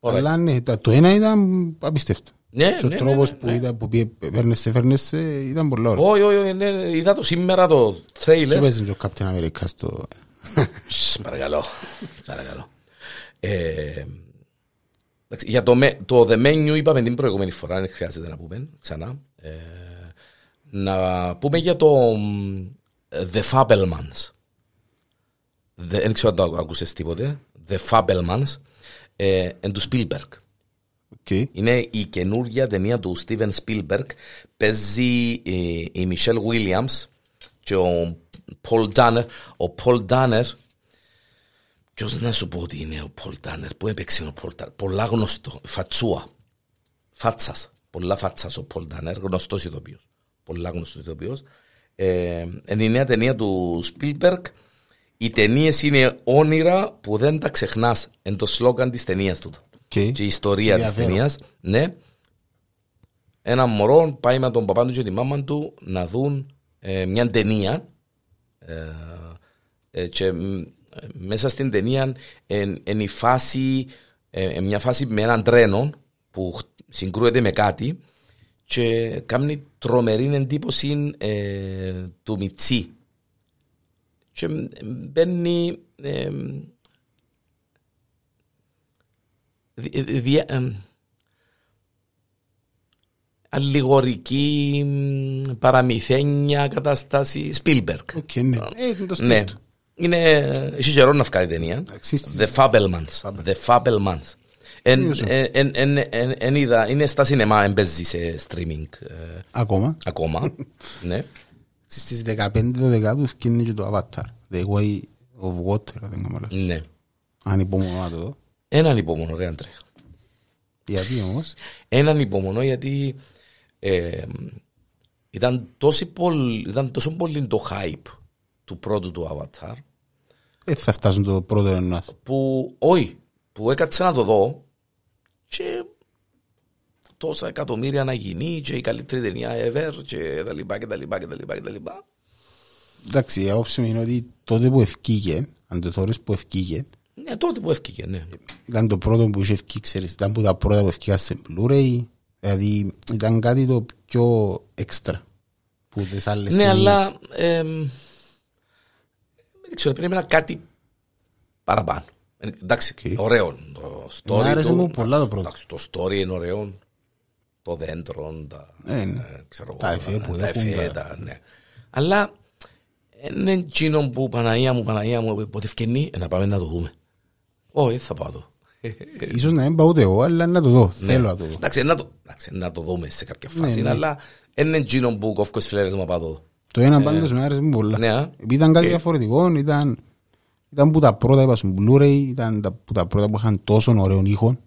[SPEAKER 2] Αλλά ναι, τα- το ένα ήταν απίστευτο.
[SPEAKER 1] Ναι,
[SPEAKER 2] Και ο
[SPEAKER 1] ναι, ναι,
[SPEAKER 2] τρόπος
[SPEAKER 1] ναι,
[SPEAKER 2] που ήταν, που πήγε- παίρνεσαι, φέρνεσαι, ήταν πολύ ωραίο.
[SPEAKER 1] Όχι, όχι, όχι, ναι, ναι, είδα το σήμερα το
[SPEAKER 2] Και
[SPEAKER 1] τρέιλερ.
[SPEAKER 2] παίζει και ο Captain America στο...
[SPEAKER 1] Σ, Παρακαλώ. Παρακαλώ. Ε, εντάξει, για το, με- το The Menu είπαμε την προηγούμενη φορά, δεν χρειάζεται να πούμε ξανά. Ε, να πούμε για το μ, The Fabelmans. The- Δεν ξέρω αν το ακούσες τίποτε. The Fabelmans. Ε, εν του Spielberg.
[SPEAKER 2] Οκ.
[SPEAKER 1] Είναι η καινούργια ταινία του Steven Spielberg. Παίζει ε, η Michelle Williams και ο Paul Dano. Ο Paul Dano, ποιος να σου πω ότι είναι ο Paul Dano, πού έπαιξε ο Paul Dano, πολλά γνωστό, φατσούα, φάτσας, πολλά φάτσας ο Paul Dano, γνωστός ηθοποιός, πολλά γνωστός ηθοποιός. Ε, είναι η νέα ταινία του Spielberg. Οι ταινίες είναι όνειρα που δεν τα ξεχνάς. Εν το σλόγγαν της ταινίας του
[SPEAKER 2] Οκ.
[SPEAKER 1] και η ιστορία της
[SPEAKER 2] Ενδιαφέρον.
[SPEAKER 1] ταινίας. Ναι. Ένα μωρό πάει με τον παπά του και τη μάμα του να δουν ε, μια ταινία ε, ε, και μ, ε, μέσα στην ταινία είναι η φάση, ε, ε, μια φάση με έναν τρένο που χ- συγκρούεται με κάτι και κάνει τρομερή εντύπωση ε, του μιτσή. Και μ, μπαίνει ε, δι- δι- εμ, αλληγορική μ, παραμυθένια κατάσταση Spielberg.
[SPEAKER 2] Οκ, ναι. Ε, είναι το στυλ
[SPEAKER 1] Ναι.
[SPEAKER 2] του.
[SPEAKER 1] Είναι, έχει καιρό να βγάλει ταινία.
[SPEAKER 2] Εντάξει,
[SPEAKER 1] The Fabelmans. The Fabelmans. Εν, εν, εν, εν, εν, εν είδα, είναι στα σινεμά, εν παίζει σε streaming ε,
[SPEAKER 2] Ακόμα.
[SPEAKER 1] ακόμα. <laughs> ναι.
[SPEAKER 2] Στις 15 το δεκάτου ευκαιρνεί και το Avatar. The Way of Water, αν δεν κάνω λάθος.
[SPEAKER 1] ναι.
[SPEAKER 2] Αν υπομονώ να το δω.
[SPEAKER 1] Έναν υπομονώ, ρε Άντρε.
[SPEAKER 2] Γιατί όμως,
[SPEAKER 1] Έναν υπομονώ γιατί ε, ήταν, τόσο πολύ, ήταν τόσο πολύ το hype του πρώτου του Avatar
[SPEAKER 2] δεν θα φτάσουν το πρώτο ενός.
[SPEAKER 1] που όχι, που έκατσα να το δω και τόσα εκατομμύρια να γίνει και η καλύτερη ταινία ever και τα λοιπά και τα λοιπά και τα λοιπά και τα λοιπά.
[SPEAKER 2] Εντάξει, η άποψη μου είναι ότι τότε που ευκήκε, αν το θωρείς που ευκήκε,
[SPEAKER 1] Ναι, τότε που έφυγε, ναι.
[SPEAKER 2] ήταν το πρώτο που είχε ευκεί, ξέρεις, ήταν που τα πρώτα που ευκήκα σε Blu-ray, δηλαδή ήταν κάτι το πιο έξτρα που τις άλλες
[SPEAKER 1] Ναι,
[SPEAKER 2] ταινίες.
[SPEAKER 1] αλλά εμ, δεν ξέρω, πρέπει να κάτι παραπάνω. Ε, Εντάξει, ωραίο το story
[SPEAKER 2] Εμένα άρεσε
[SPEAKER 1] του.
[SPEAKER 2] μου πολλά το πρώτο.
[SPEAKER 1] Εντάξει, το story είναι ωραίο. Το δέντρο, τα,
[SPEAKER 2] Ε, ναι.
[SPEAKER 1] ε, ξέρω
[SPEAKER 2] Τα
[SPEAKER 1] εγώ,
[SPEAKER 2] εφέ που
[SPEAKER 1] τα
[SPEAKER 2] έχουν,
[SPEAKER 1] εφέ,
[SPEAKER 2] τα-
[SPEAKER 1] τα- ναι. Αλλά είναι εκείνο που Παναγία μου, Παναγία μου, πότε ευκαινεί, ε, να πάμε να το δούμε. Όχι, δεν θα πάω το.
[SPEAKER 2] Ίσως να μην πάω ούτε εγώ, αλλά να το δω.
[SPEAKER 1] Ναι.
[SPEAKER 2] Θέλω να το δω.
[SPEAKER 1] Εντάξει, να το, εντάξει, να το δούμε σε κάποια
[SPEAKER 2] Ναι,
[SPEAKER 1] φάση,
[SPEAKER 2] ναι.
[SPEAKER 1] αλλά είναι εκείνο που κόφκω τις φλέρες μου να πάω το δω.
[SPEAKER 2] Το ένα πάντως με άρεσε μου πολλά.
[SPEAKER 1] Ναι, α.
[SPEAKER 2] Επειδή ήταν κάτι διαφορετικό, ήταν, ήταν που τα πρώτα είπα στο Blu-ray, ήταν τα, που τα πρώτα που είχαν τόσο ωραίων ήχων.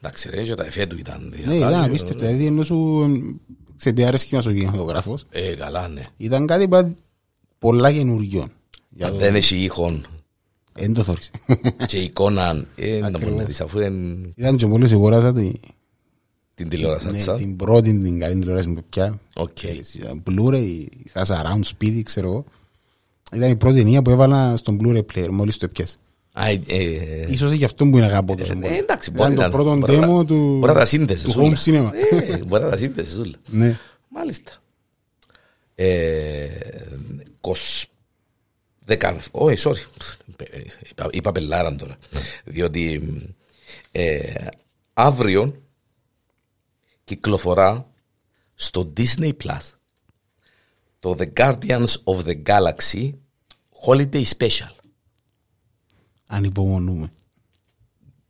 [SPEAKER 1] Εντάξει ρε, και τα εφέ του ήταν
[SPEAKER 2] Ναι,
[SPEAKER 1] δυνατά
[SPEAKER 2] ήταν
[SPEAKER 1] και-
[SPEAKER 2] απίστευτο. Δηλαδή ενώ σου σε τι άρεσε και μας ο κινηματογράφος.
[SPEAKER 1] Ε, καλά, ναι.
[SPEAKER 2] Ήταν κάτι που πολλά καινούριο. Για
[SPEAKER 1] Αν
[SPEAKER 2] το-
[SPEAKER 1] δεν έχει ήχον
[SPEAKER 2] Εν το θωρείς.
[SPEAKER 1] και εικόνα, ε, να μπορεί
[SPEAKER 2] Ακριβώς.
[SPEAKER 1] να δεις αφού είναι
[SPEAKER 2] Ήταν και μόλις αγοράσα τη-
[SPEAKER 1] την τηλεόραση
[SPEAKER 2] ναι,
[SPEAKER 1] τσα.
[SPEAKER 2] την πρώτη, την καλή τηλεόραση που πια.
[SPEAKER 1] Οκ.
[SPEAKER 2] Ήταν Blu-ray, είχα surround σπίτι, ξέρω εγώ. Ήταν η πρώτη ταινία που έβαλα στον Blu-ray player, μόλις το έπιασε.
[SPEAKER 1] Α, ε, ε,
[SPEAKER 2] Ίσως γι' αυτό που είναι αγαπώ τόσο
[SPEAKER 1] ε,
[SPEAKER 2] πολύ.
[SPEAKER 1] εντάξει, μπορεί
[SPEAKER 2] Ήταν
[SPEAKER 1] να
[SPEAKER 2] το πρώτο
[SPEAKER 1] μπορεί να-
[SPEAKER 2] demo του,
[SPEAKER 1] Μπορεί να τα σύνδεσες
[SPEAKER 2] του
[SPEAKER 1] όλα.
[SPEAKER 2] home cinema.
[SPEAKER 1] Ε, Μπορεί να τα σύνδεσες όλα.
[SPEAKER 2] Ναι.
[SPEAKER 1] Μάλιστα. Ε, κοσ... Δεκα... Όχι, sorry. Είπα, είπα πελάραν τώρα. Διότι ε, αύριο κυκλοφορά στο Disney Plus το The Guardians of the Galaxy Holiday Special.
[SPEAKER 2] Ανυπομονούμε.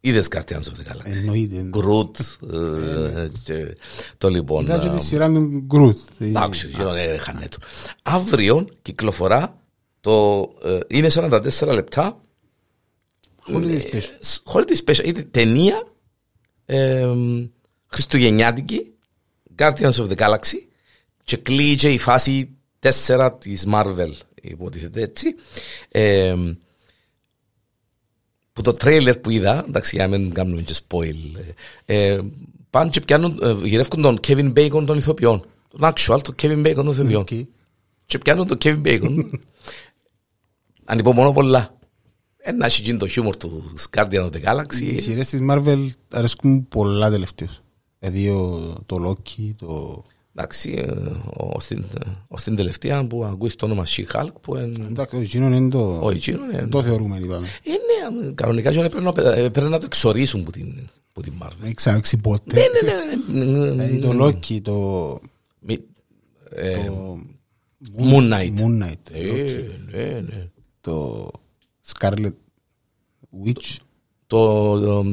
[SPEAKER 1] Είδες Guardians of the Galaxy;
[SPEAKER 2] Εννοείται.
[SPEAKER 1] Γκρουτ. ε, και Το λοιπόν.
[SPEAKER 2] Ήταν και
[SPEAKER 1] ε,
[SPEAKER 2] τη σειρά με Γκρούθ.
[SPEAKER 1] Εντάξει, γύρω ε, χανέ του. Αύριο κυκλοφορά το. ε, είναι 44 λεπτά.
[SPEAKER 2] Holiday special.
[SPEAKER 1] Holiday special. Είναι ταινία ε, χριστουγεννιάτικη. Guardians of the Galaxy. Και κλείει και η φάση 4 της Marvel. Υποτίθεται έτσι. Ε, που το τρέιλερ που είδα, εντάξει για να μην κάνουμε και spoil, ε, ε, πάνε και πιάνουν, ε, γυρεύκουν τον Kevin Bacon των ηθοποιών. Τον actual, τον Kevin Bacon των ηθοποιών.
[SPEAKER 2] Οκ.
[SPEAKER 1] Και πιάνουν τον Kevin Bacon. <laughs> Ανυπομονώ πολλά. Ένα έχει γίνει το χιούμορ του Guardian of the
[SPEAKER 2] Οι
[SPEAKER 1] Galaxy.
[SPEAKER 2] σειρές της Marvel αρέσκουν πολλά τελευταίως. Δηλαδή ο- το Loki, το...
[SPEAKER 1] Εντάξει, ε, ως την, ως την τελευταία που ακούεις το όνομα She-Hulk που εν,
[SPEAKER 2] Εντάξει, ο εκείνον είναι το...
[SPEAKER 1] ο εκείνο είναι...
[SPEAKER 2] Το θεωρούμε, είπαμε.
[SPEAKER 1] Ε, ναι, κανονικά και πρέπει να, πρέπει να το εξορίσουν που την, που την Marvel.
[SPEAKER 2] Δεν ξαναξεί ποτέ.
[SPEAKER 1] Ναι, ναι, ναι, ναι, ναι.
[SPEAKER 2] Δηλαδή το Loki, το...
[SPEAKER 1] Μη- ε,
[SPEAKER 2] το
[SPEAKER 1] Moon Knight.
[SPEAKER 2] Moon Knight.
[SPEAKER 1] Ε, ναι, ναι.
[SPEAKER 2] Το Scarlet Witch,
[SPEAKER 1] Το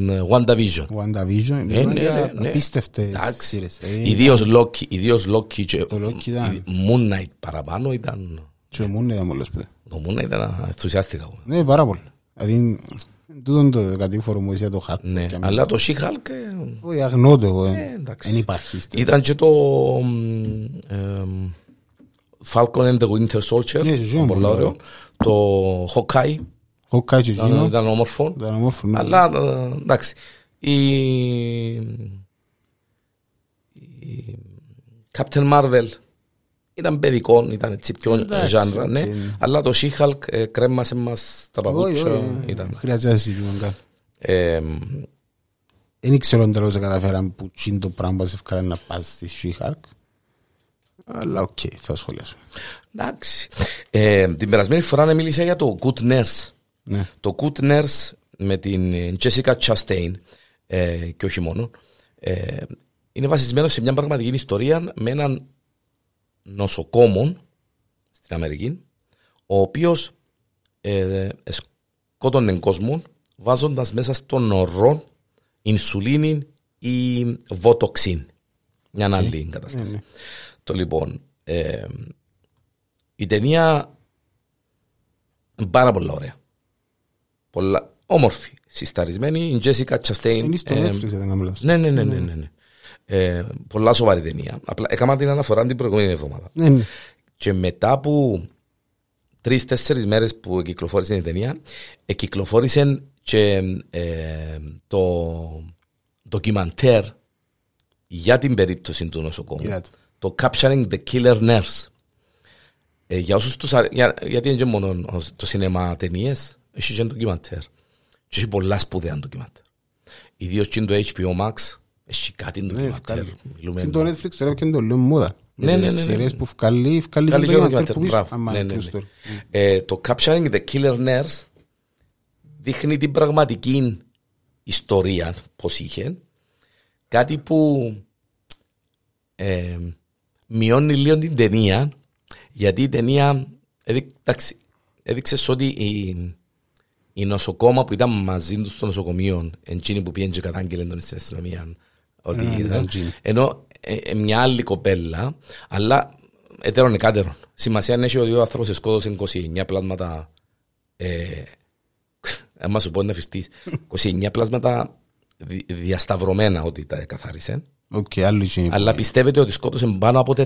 [SPEAKER 1] ε, WandaVision.
[SPEAKER 2] WandaVision.
[SPEAKER 1] Ναι, ναι, ναι, ναι.
[SPEAKER 2] Απίστευτες
[SPEAKER 1] Εντάξει.
[SPEAKER 2] σειρές. Ε,
[SPEAKER 1] Ιδίως Loki, ιδίως Loki και
[SPEAKER 2] Το Loki ήταν-
[SPEAKER 1] Moon Knight παραπάνω ήταν...
[SPEAKER 2] Και ο Moon ήταν πολλές πέρα.
[SPEAKER 1] Το Moon Knight ήταν ενθουσιάστηκα. εγώ.
[SPEAKER 2] Ναι, πάρα πολύ. Δηλαδή, τούτον το κατήφορο μου είσαι το χάρτη.
[SPEAKER 1] Ναι,
[SPEAKER 2] Και με-
[SPEAKER 1] αλλά το She-Hulk ε,
[SPEAKER 2] Όχι, αγνώ το εγώ.
[SPEAKER 1] Ε,
[SPEAKER 2] ε.
[SPEAKER 1] εντάξει.
[SPEAKER 2] Δεν υπάρχει. στη-
[SPEAKER 1] ήταν και το μ, εμ, Falcon and the Winter Soldier.
[SPEAKER 2] Ναι, και εκείνο
[SPEAKER 1] πολύ
[SPEAKER 2] πολύ
[SPEAKER 1] ωραίο. Το Hawkeye
[SPEAKER 2] Hawkeye και
[SPEAKER 1] ήταν,
[SPEAKER 2] εκείνο.
[SPEAKER 1] ήταν όμορφο.
[SPEAKER 2] Ήταν όμορφο. ναι.
[SPEAKER 1] Αλλά ε, εντάξει. Η, η Captain Marvel ήταν παιδικό, ήταν έτσι πιο
[SPEAKER 2] Εντάξει,
[SPEAKER 1] genre, ναι.
[SPEAKER 2] οκ.
[SPEAKER 1] Αλλά το She-Hulk ε, κρέμασε μας τα
[SPEAKER 2] Όχι,
[SPEAKER 1] παπούτσια.
[SPEAKER 2] όχι,
[SPEAKER 1] Ήταν.
[SPEAKER 2] Χρειάζεται να συζητήσουμε καν.
[SPEAKER 1] Ε,
[SPEAKER 2] Δεν ξέρω αν τέλος καταφέραν που τζείν' το πράγμα που σε ευκαιρία να πας στη She-Hulk. Αλλά οκ, θα σχολιάσουμε.
[SPEAKER 1] εντάξει. Ε, την περασμένη φορά μίλησα για το Good Nurse.
[SPEAKER 2] Ναι.
[SPEAKER 1] Το Good Nurse με την Jessica Chastain ε, και όχι μόνο ε, είναι βασισμένο σε μια πραγματική ιστορία με έναν νοσοκόμο στην Αμερική ο οποίος ε, σκότωνε κόσμο βάζοντας μέσα στον νορό ινσουλίνη ή βοτοξίν. Μια άλλη κατάσταση. Το λοιπόν, ε, η ταινία είναι πάρα πολύ ωραία. Πολλά, όμορφη, συσταρισμένη. Η Jessica Chastain.
[SPEAKER 2] Είναι στο
[SPEAKER 1] ε,
[SPEAKER 2] Netflix, δεν κάνω λάθος.
[SPEAKER 1] ναι, ναι, ναι, ναι, ναι, ναι. Ε, πολλά σοβαρή ταινία. Απλά έκανα την αναφορά την προηγούμενη εβδομάδα.
[SPEAKER 2] Ναι, ναι.
[SPEAKER 1] Και μετά από τρει-τέσσερι μέρες που κυκλοφόρησε η ταινία, κυκλοφόρησε και ε, το ντοκιμαντέρ για την περίπτωση του νοσοκόμου.
[SPEAKER 2] Είδατε.
[SPEAKER 1] Το Capturing the Killer Nurse. Ε, για όσους τους αρέ... για, γιατί είναι και μόνο το σινεμά ταινίες, έχει και ντοκιμαντέρ. Και έχει πολλά σπουδαία ντοκιμαντέρ. Ιδίως και το HBO Max, έχει κάτι ντοκιμαντέρ. Μιλούμε-
[SPEAKER 2] Στην το Netflix τώρα και το λέω μόδα.
[SPEAKER 1] Ναι, ναι, ναι, ναι.
[SPEAKER 2] Σειρές που βγάλει, βγάλει
[SPEAKER 1] Καλή
[SPEAKER 2] και
[SPEAKER 1] και
[SPEAKER 2] το
[SPEAKER 1] ντοκιμαντέρ,
[SPEAKER 2] που πεις,
[SPEAKER 1] μπράβο.
[SPEAKER 2] άμα
[SPEAKER 1] Ναι,
[SPEAKER 2] είναι
[SPEAKER 1] ναι,
[SPEAKER 2] true
[SPEAKER 1] ναι.
[SPEAKER 2] story.
[SPEAKER 1] Ε, το Capturing the Killer Nurse δείχνει την πραγματική ιστορία πως είχε κάτι που ε, μειώνει λίγο την ταινία γιατί η ταινία έδει- εντάξει, έδειξε ότι η, η νοσοκόμα που ήταν μαζί τους στο νοσοκομείο εκείνη που πήγαινε και κατάγγελε τον στην αστυνομία ότι
[SPEAKER 2] Ε,
[SPEAKER 1] ήταν,
[SPEAKER 2] ήταν εκείνη.
[SPEAKER 1] ενώ ε, ε, μια άλλη κοπέλα αλλά έτερον εκάτερον σημασία έχει ότι ο άνθρωπος σκότωσε 29 πλάσματα ε, άμα σου πω να φυστείς 29 πλάσματα δι- διασταυρωμένα ότι τα καθάρισε
[SPEAKER 2] Οκ, άλλο είναι.
[SPEAKER 1] αλλά πιστεύετε ότι σκότωσε πάνω από 400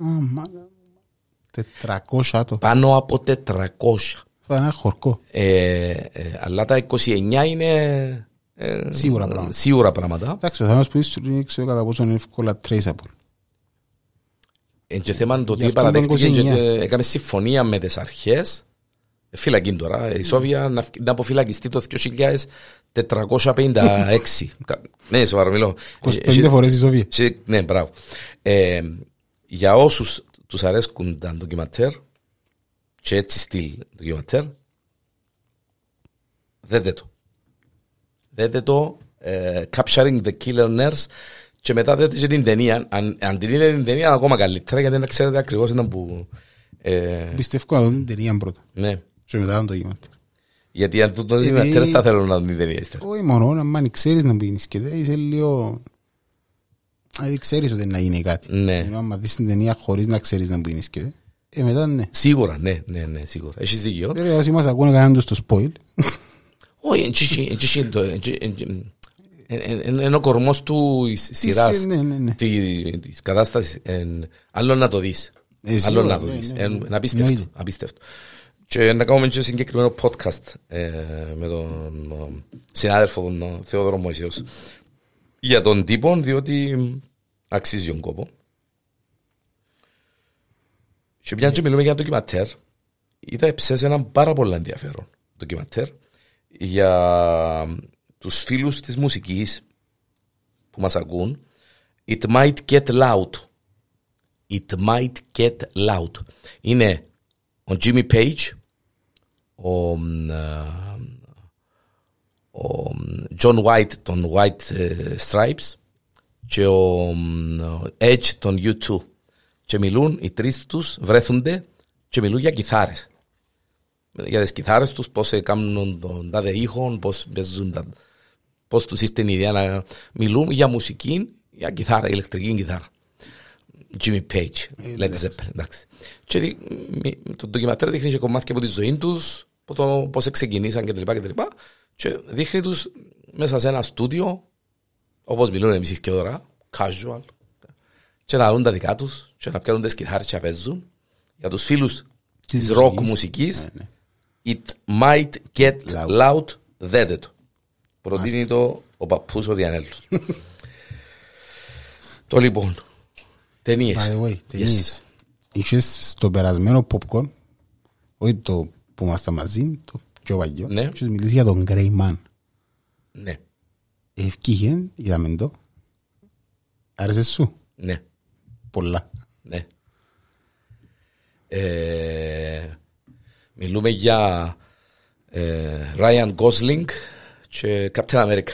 [SPEAKER 2] Α, μάνα. 400 άτομα.
[SPEAKER 1] πάνω από 400
[SPEAKER 2] Θα είναι ένα χορκό.
[SPEAKER 1] ε, ε, αλλά τα 29 είναι ε,
[SPEAKER 2] Σίγουρα πράγματα.
[SPEAKER 1] σίγουρα πράγματα
[SPEAKER 2] Εντάξει, θα μας πεις, δεν ξέρω κατά πόσο είναι εύκολα traceable.
[SPEAKER 1] Ε, και θέμα το
[SPEAKER 2] Γι'
[SPEAKER 1] ότι
[SPEAKER 2] αυτό
[SPEAKER 1] παραδέχτηκε
[SPEAKER 2] τον
[SPEAKER 1] και
[SPEAKER 2] 29.
[SPEAKER 1] ε, έκαμε συμφωνία με τις αρχές ε, φυλακή τώρα, η Σόβια να, φυ- να αποφυλακιστεί το 2456 Κα- ναι σοβαρό μιλώ
[SPEAKER 2] 25
[SPEAKER 1] Ε,
[SPEAKER 2] φορές η Σοβία.
[SPEAKER 1] σε- ναι μπράβο ε, για όσους τους αρέσκουν τα ντοκιματέρ και έτσι στυλ ντοκιματέρ δέτε το δέτε το ε, Capturing the Killer Nurse και μετά δείτε και την ταινία. Αν, αν την είδε την ταινία, ακόμα καλύτερα, γιατί δεν ξέρετε ακριβώς ήταν που... Ε,
[SPEAKER 2] Πιστεύω να δω την ταινία πρώτα.
[SPEAKER 1] ναι.
[SPEAKER 2] Και μετά να το γεμάτι.
[SPEAKER 1] Γιατί αν το δω την
[SPEAKER 2] Επειδή-
[SPEAKER 1] ταινία, δεν θα θέλω να δω την ταινία ύστερα.
[SPEAKER 2] Όχι μόνο, αν ξέρεις να πίνεις και δεν είσαι λίγο... Δηλαδή ξέρεις ότι να γίνει κάτι.
[SPEAKER 1] Ναι.
[SPEAKER 2] Ενώ άμα δεις την ταινία χωρίς να ξέρεις να πίνεις και δεν. Ε, μετά ναι.
[SPEAKER 1] Σίγουρα, ναι, ναι, ναι, σίγουρα. Έχεις δίκιο.
[SPEAKER 2] Βέβαια όσοι μας ακούνε κάνουν τους το spoil.
[SPEAKER 1] Όχι, έτσι- έτσι είναι το- έτσι- έτσι- ε, ε, ε, είναι ο κορμός του εις- σειράς,
[SPEAKER 2] Ναι, ναι, ναι.
[SPEAKER 1] τη- της κατάστασης. εν- Άλλο να το δεις.
[SPEAKER 2] Ε,
[SPEAKER 1] Άλλο
[SPEAKER 2] σίγουρα,
[SPEAKER 1] να το
[SPEAKER 2] ναι,
[SPEAKER 1] δεις.
[SPEAKER 2] ναι,
[SPEAKER 1] Εν-
[SPEAKER 2] ναι.
[SPEAKER 1] Είναι απίστευτο.
[SPEAKER 2] Εννοείται.
[SPEAKER 1] απίστευτο. Και να κάνουμε και συγκεκριμένο podcast ε, με τον ε, συνάδελφο τον ε, Θεόδωρο Μωυσέος για τον τύπο, διότι αξίζει τον κόπο. Και μια και μιλούμε για ντοκιματέρ, είδα εψές ένα πάρα πολύ ενδιαφέρον ντοκιματέρ για τους φίλους της μουσικής που μας ακούν It might get loud It might get loud Είναι ο Jimmy Page ο, μ, ε, ο μ, John White των White ε, Stripes και ο μ, ο Edge των U2 και μιλούν, οι τρεις τους βρέθονται και μιλούν για κιθάρες για τις κιθάρες τους, πώς ε, κάνουν τον τάδε ήχο, πώς παίζουν τα, πώς τους είστε η ιδέα να μιλούν για μουσική, για κιθάρα, ηλεκτρική κιθάρα. Jimmy Page, Led Zeppelin, εντάξει. Και δι- μ- το ντοκιμαντέρ δείχνει και κομμάτια από τη ζωή τους, από το πώς ξεκινήσαν κτλ. Και, και δείχνει τους μέσα σε ένα στούντιο, όπως μιλούν εμείς και τώρα, casual, και να λούν τα δικά τους, και να πιάνουν τις κιθάρες και να παίζουν. Για τους φίλους της
[SPEAKER 2] Της
[SPEAKER 1] rock
[SPEAKER 2] μουσικής.
[SPEAKER 1] μουσικής,
[SPEAKER 2] Ναι,
[SPEAKER 1] It might get
[SPEAKER 2] Loud.
[SPEAKER 1] loud, δέτε το. Προτείνει το ο παππούς ο Διανέλος. <laughs> το λοιπόν, ταινίες.
[SPEAKER 2] By the way, ταινίες. Είχες στο περασμένο popcorn, όχι το που ήμασταν μαζί, το πιο παλιό,
[SPEAKER 1] Ναι.
[SPEAKER 2] είχες μιλήσει για τον Grey Man.
[SPEAKER 1] Ναι,
[SPEAKER 2] Ευκήγε, είδαμε το. Άρεσε σου;
[SPEAKER 1] ναι,
[SPEAKER 2] Πολλά.
[SPEAKER 1] ναι. Ε, μιλούμε για ε, Ryan Gosling και Captain America.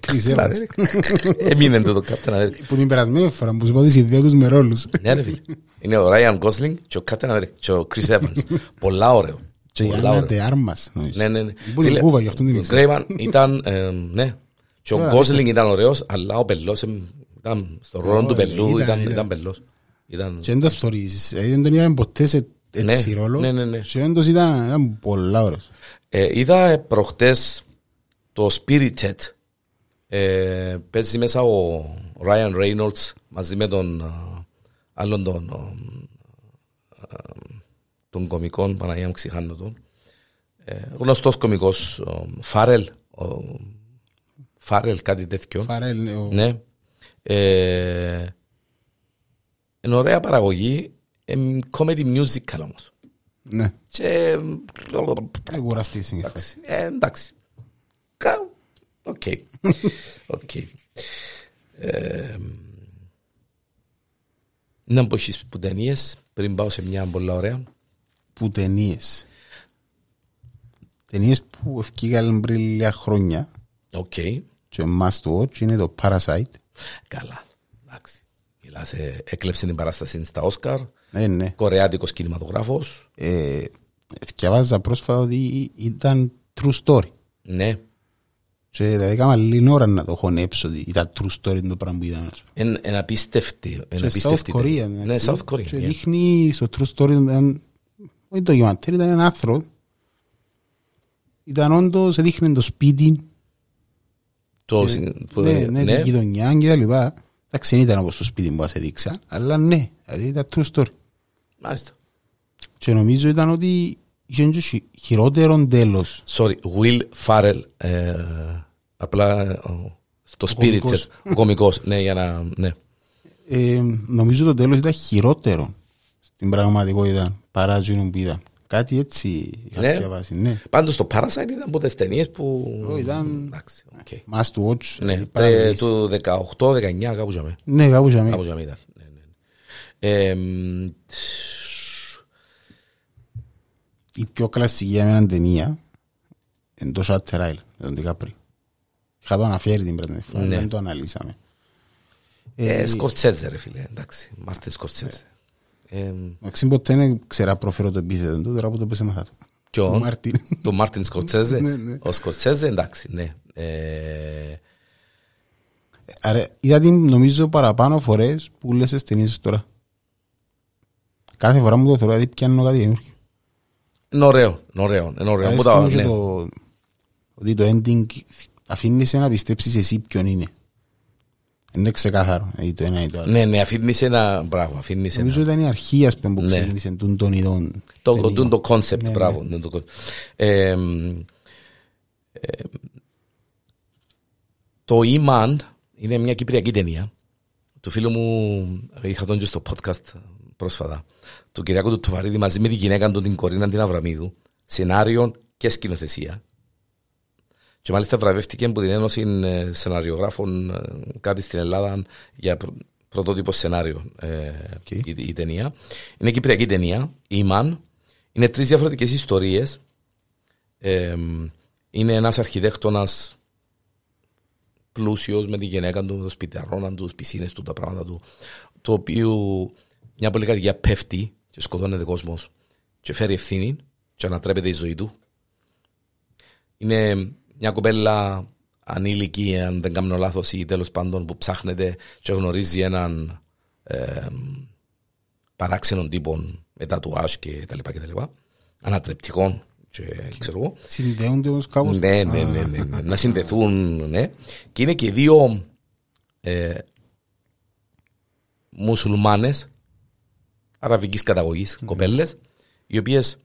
[SPEAKER 1] Captain
[SPEAKER 2] Evans.
[SPEAKER 1] America. Έμεινε το το Captain America.
[SPEAKER 2] Που την περασμένη φορά που σου είπα τις ιδέες τους με ρόλους.
[SPEAKER 1] Ναι ρε φίλε. Είναι ο Ryan Gosling και ο Captain America και ο Chris Evans. <laughs> Πολλά ωραίο.
[SPEAKER 2] Και η
[SPEAKER 1] Πολλά
[SPEAKER 2] Άννα
[SPEAKER 1] ωραίο.
[SPEAKER 2] τε άρμας. νομίζω.
[SPEAKER 1] Ναι, ναι, ναι.
[SPEAKER 2] Που την
[SPEAKER 1] Φίλε,
[SPEAKER 2] κούβα, γι' αυτό την
[SPEAKER 1] Ο
[SPEAKER 2] ήξερα.
[SPEAKER 1] Γκρέιμαν ήταν, ε, ναι. Και ο
[SPEAKER 2] Τώρα,
[SPEAKER 1] Γκόσλινγκ ήταν ωραίος, αλλά ο Πελός ε, ήταν στο ρόλο του
[SPEAKER 2] Ωραία,
[SPEAKER 1] Πελού,
[SPEAKER 2] ήταν,
[SPEAKER 1] ήταν,
[SPEAKER 2] ήταν.
[SPEAKER 1] ήταν Πελός. Ήταν,
[SPEAKER 2] Και δεν το θωρίζεις. Δηλαδή δεν τον είδαμε ποτέ σε
[SPEAKER 1] Ναι,
[SPEAKER 2] έτσι ρόλο.
[SPEAKER 1] ναι, ναι, ναι.
[SPEAKER 2] Και όντως ήταν ήταν πολλά ωραίος.
[SPEAKER 1] Ε, είδα ε, προχτές το Spirited. Ε, παίζει μέσα ο Ryan Reynolds μαζί με τον ε, άλλον τον, ε, ε, τον κομικών, Παναγία μου ξεχάνω τον. Ε, γνωστός κομικός, ο Φάρελ. Ο, Φάρελ, κάτι τέτοιο.
[SPEAKER 2] Φαρέλ, ο-
[SPEAKER 1] Ναι. Ε, είναι ωραία παραγωγή. Ε, comedy musical όμως.
[SPEAKER 2] Ναι.
[SPEAKER 1] Και...
[SPEAKER 2] Δεν κουραστείς. είναι αυτό.
[SPEAKER 1] Εντάξει. Ε, εντάξει. Κα- Οκ. <laughs> Οκ. Ε, Να πω εσείς που ταινίες πριν πάω σε μια πολύ ωραία.
[SPEAKER 2] Που ταινίες. Ταινίες που εφκήκαν πριν λίγα χρόνια
[SPEAKER 1] Οκ.
[SPEAKER 2] και must watch είναι το Parasite.
[SPEAKER 1] Καλά. Εντάξει. Μιλάς, ε, έκλεψε την παράσταση στα Όσκαρ.
[SPEAKER 2] Ναι, ναι.
[SPEAKER 1] Κορεάτικος κινηματογράφος.
[SPEAKER 2] Ε, Διαβάζα πρόσφατα ότι ήταν true story.
[SPEAKER 1] Ναι.
[SPEAKER 2] Και δηλαδή έκανα λίγη ώρα να το χωνέψω ότι ήταν true story το πράγμα που ήταν.
[SPEAKER 1] Είναι είναι απίστευτη. Είναι
[SPEAKER 2] Και South
[SPEAKER 1] απίστευτη
[SPEAKER 2] Korea.
[SPEAKER 1] ταινία.
[SPEAKER 2] εντάξει.
[SPEAKER 1] Ναι, South Korea.
[SPEAKER 2] Και
[SPEAKER 1] yeah.
[SPEAKER 2] δείχνει στο true story ήταν, όχι το γεμαντέρ, ήταν ένα άνθρωπο. Ήταν όντως, έδειχνε το σπίτι,
[SPEAKER 1] Το,
[SPEAKER 2] ε,
[SPEAKER 1] συν- που-
[SPEAKER 2] ναι, ναι,
[SPEAKER 1] ναι.
[SPEAKER 2] τη γειτονιά και τα λοιπά. Εντάξει, δεν ήταν όπως το σπίτι που μας έδειξα, αλλά ναι, δηλαδή ήταν true story.
[SPEAKER 1] Μάλιστα.
[SPEAKER 2] Και νομίζω ήταν ότι είχε και χει- χειρότερο τέλος.
[SPEAKER 1] Sorry, Will Farrell. Ε, απλά ε, ο- στο Spirit.
[SPEAKER 2] κωμικός.
[SPEAKER 1] Ο κωμικός. Ναι, για να... Ναι.
[SPEAKER 2] Ε, νομίζω το τέλος ήταν χειρότερο στην πραγματικότητα παρά εκείνο που ήταν. Κάτι έτσι είχα
[SPEAKER 1] Ναι.
[SPEAKER 2] διαβάσει, ναι.
[SPEAKER 1] Πάντως το Parasite ήταν από τις ταινίες που...
[SPEAKER 2] Ω, ήταν-
[SPEAKER 1] Εντάξει, οκ.
[SPEAKER 2] Must watch.
[SPEAKER 1] Ναι,
[SPEAKER 2] δηλαδή,
[SPEAKER 1] τε-
[SPEAKER 2] παραδείγεις.
[SPEAKER 1] του 18-19 κάπου ζαμε.
[SPEAKER 2] Ναι, κάπου είχαμε.
[SPEAKER 1] Κάπου ζαμε ήταν. Ναι, ναι. Ε, μ,
[SPEAKER 2] Η πιο κλασική για μένα ταινία είναι το Shutter Island, με τον DiCaprio. Είχα το αναφέρει την πρώτη φορά,
[SPEAKER 1] Ναι.
[SPEAKER 2] δεν το αναλύσαμε.
[SPEAKER 1] Ε, Σκορτσέζε ρε φίλε, εντάξει. Μάρτιν Σκορτσέζε. Ε,
[SPEAKER 2] Μαξίμ ποτέ δεν ξέρα προφέρω το επίθετο του, τώρα που το πέσε μαθά του.
[SPEAKER 1] Ποιον;
[SPEAKER 2] Ο Μάρτιν.
[SPEAKER 1] Το Μάρτιν Σκορτσέζε. <laughs>
[SPEAKER 2] Ναι, ναι.
[SPEAKER 1] Ο Σκορτσέζε, εντάξει, ναι. Ε,
[SPEAKER 2] Άρα, είδα την νομίζω παραπάνω φορές που λες στις ταινίες τώρα. Κάθε φορά μου το θεωρώ, δηλαδή πιάνω κάτι καινούργιο.
[SPEAKER 1] Είναι ωραίο, είναι ωραίο. Είναι ωραίο. Που
[SPEAKER 2] Αρέσκει
[SPEAKER 1] τα-
[SPEAKER 2] μου και
[SPEAKER 1] ναι.
[SPEAKER 2] το- Ότι το ending αφήνει σε να πιστέψεις εσύ ποιον είναι. Είναι ξεκάθαρο, δηλαδή το ένα ή το άλλο.
[SPEAKER 1] Ναι, ναι, αφήνεις ένα, μπράβο, αφήνεις
[SPEAKER 2] Νομίζω
[SPEAKER 1] ένα.
[SPEAKER 2] ήταν η αρχή ας πούμε, που
[SPEAKER 1] Ναι.
[SPEAKER 2] ξεκίνησε τούν των ειδών.
[SPEAKER 1] Το,
[SPEAKER 2] ταινιών.
[SPEAKER 1] το, το concept,
[SPEAKER 2] Ναι,
[SPEAKER 1] μπράβο.
[SPEAKER 2] ναι.
[SPEAKER 1] ναι, το con- Ε, ε, το E-Man είναι μια κυπριακή ταινία. Του φίλου μου, είχα τον και στο podcast πρόσφατα, του Κυριακού του Τουβαρίδη μαζί με τη γυναίκα του την Κορίνα την Αβραμίδου, σενάριο και σκηνοθεσία. Και μάλιστα βραβεύτηκε από την Ένωση ε, Σεναριογράφων ε, κάτι στην Ελλάδα για πρω- πρωτότυπο σενάριο ε, η, η ταινία. Είναι κυπριακή ταινία, η Μαν. Είναι τρεις διαφορετικές ιστορίες. Ε, είναι ένας αρχιδέκτονας πλούσιος με τη γυναίκα του, το σπιταρόνα του, τις πισίνες του, τα πράγματα του, το οποίο μια πολυκατοικία πέφτει και σκοτώνεται κόσμος και φέρει ευθύνη και ανατρέπεται η ζωή του. Είναι μια κοπέλα ανήλικη, αν δεν κάνω λάθος, ή τέλος πάντων που ψάχνεται και γνωρίζει έναν ε, παράξενων τύπων με τατουάζ και τα λοιπά και τα λοιπά. Ανατρεπτικών και ξέρω εγώ.
[SPEAKER 2] Συνδέονται όμως κάπως.
[SPEAKER 1] Ναι, ναι, ναι, ναι, ναι. Να συνδεθούν, ναι. Και είναι και δύο ε, μουσουλμάνες αραβικής καταγωγής, κοπέλες, οι οποίες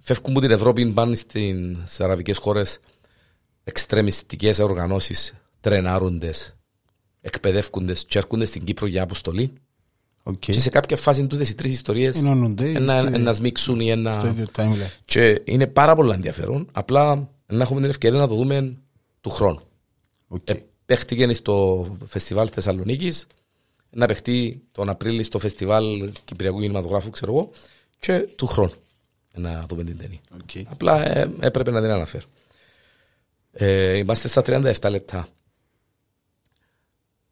[SPEAKER 1] φεύγουν από την Ευρώπη, πάνε στην, στις αραβικές χώρες, εξτρεμιστικές οργανώσεις, τρενάρονται, εκπαιδεύκονται και έρχονται στην Κύπρο για αποστολή.
[SPEAKER 2] Οκ.
[SPEAKER 1] Και σε κάποια φάση τούτες οι τρεις ιστορίες
[SPEAKER 2] Ενώνονται
[SPEAKER 1] να,
[SPEAKER 2] και-
[SPEAKER 1] να σμίξουν ή
[SPEAKER 2] Στο
[SPEAKER 1] να...
[SPEAKER 2] ίδιο timeline.
[SPEAKER 1] Και είναι πάρα πολύ ενδιαφέρον. Απλά να έχουμε την ευκαιρία να το δούμε του χρόνου.
[SPEAKER 2] Οκ.
[SPEAKER 1] Ε, παίχτηκε στο φεστιβάλ Θεσσαλονίκης, να παιχτεί τον Απρίλιο στο φεστιβάλ Κυπριακού Κινηματογράφου, ξέρω εγώ, και του χρόνου να δούμε την ταινία.
[SPEAKER 2] Οκ.
[SPEAKER 1] Απλά ε, έπρεπε να την αναφέρω. Ε, είμαστε στα 37 λεπτά.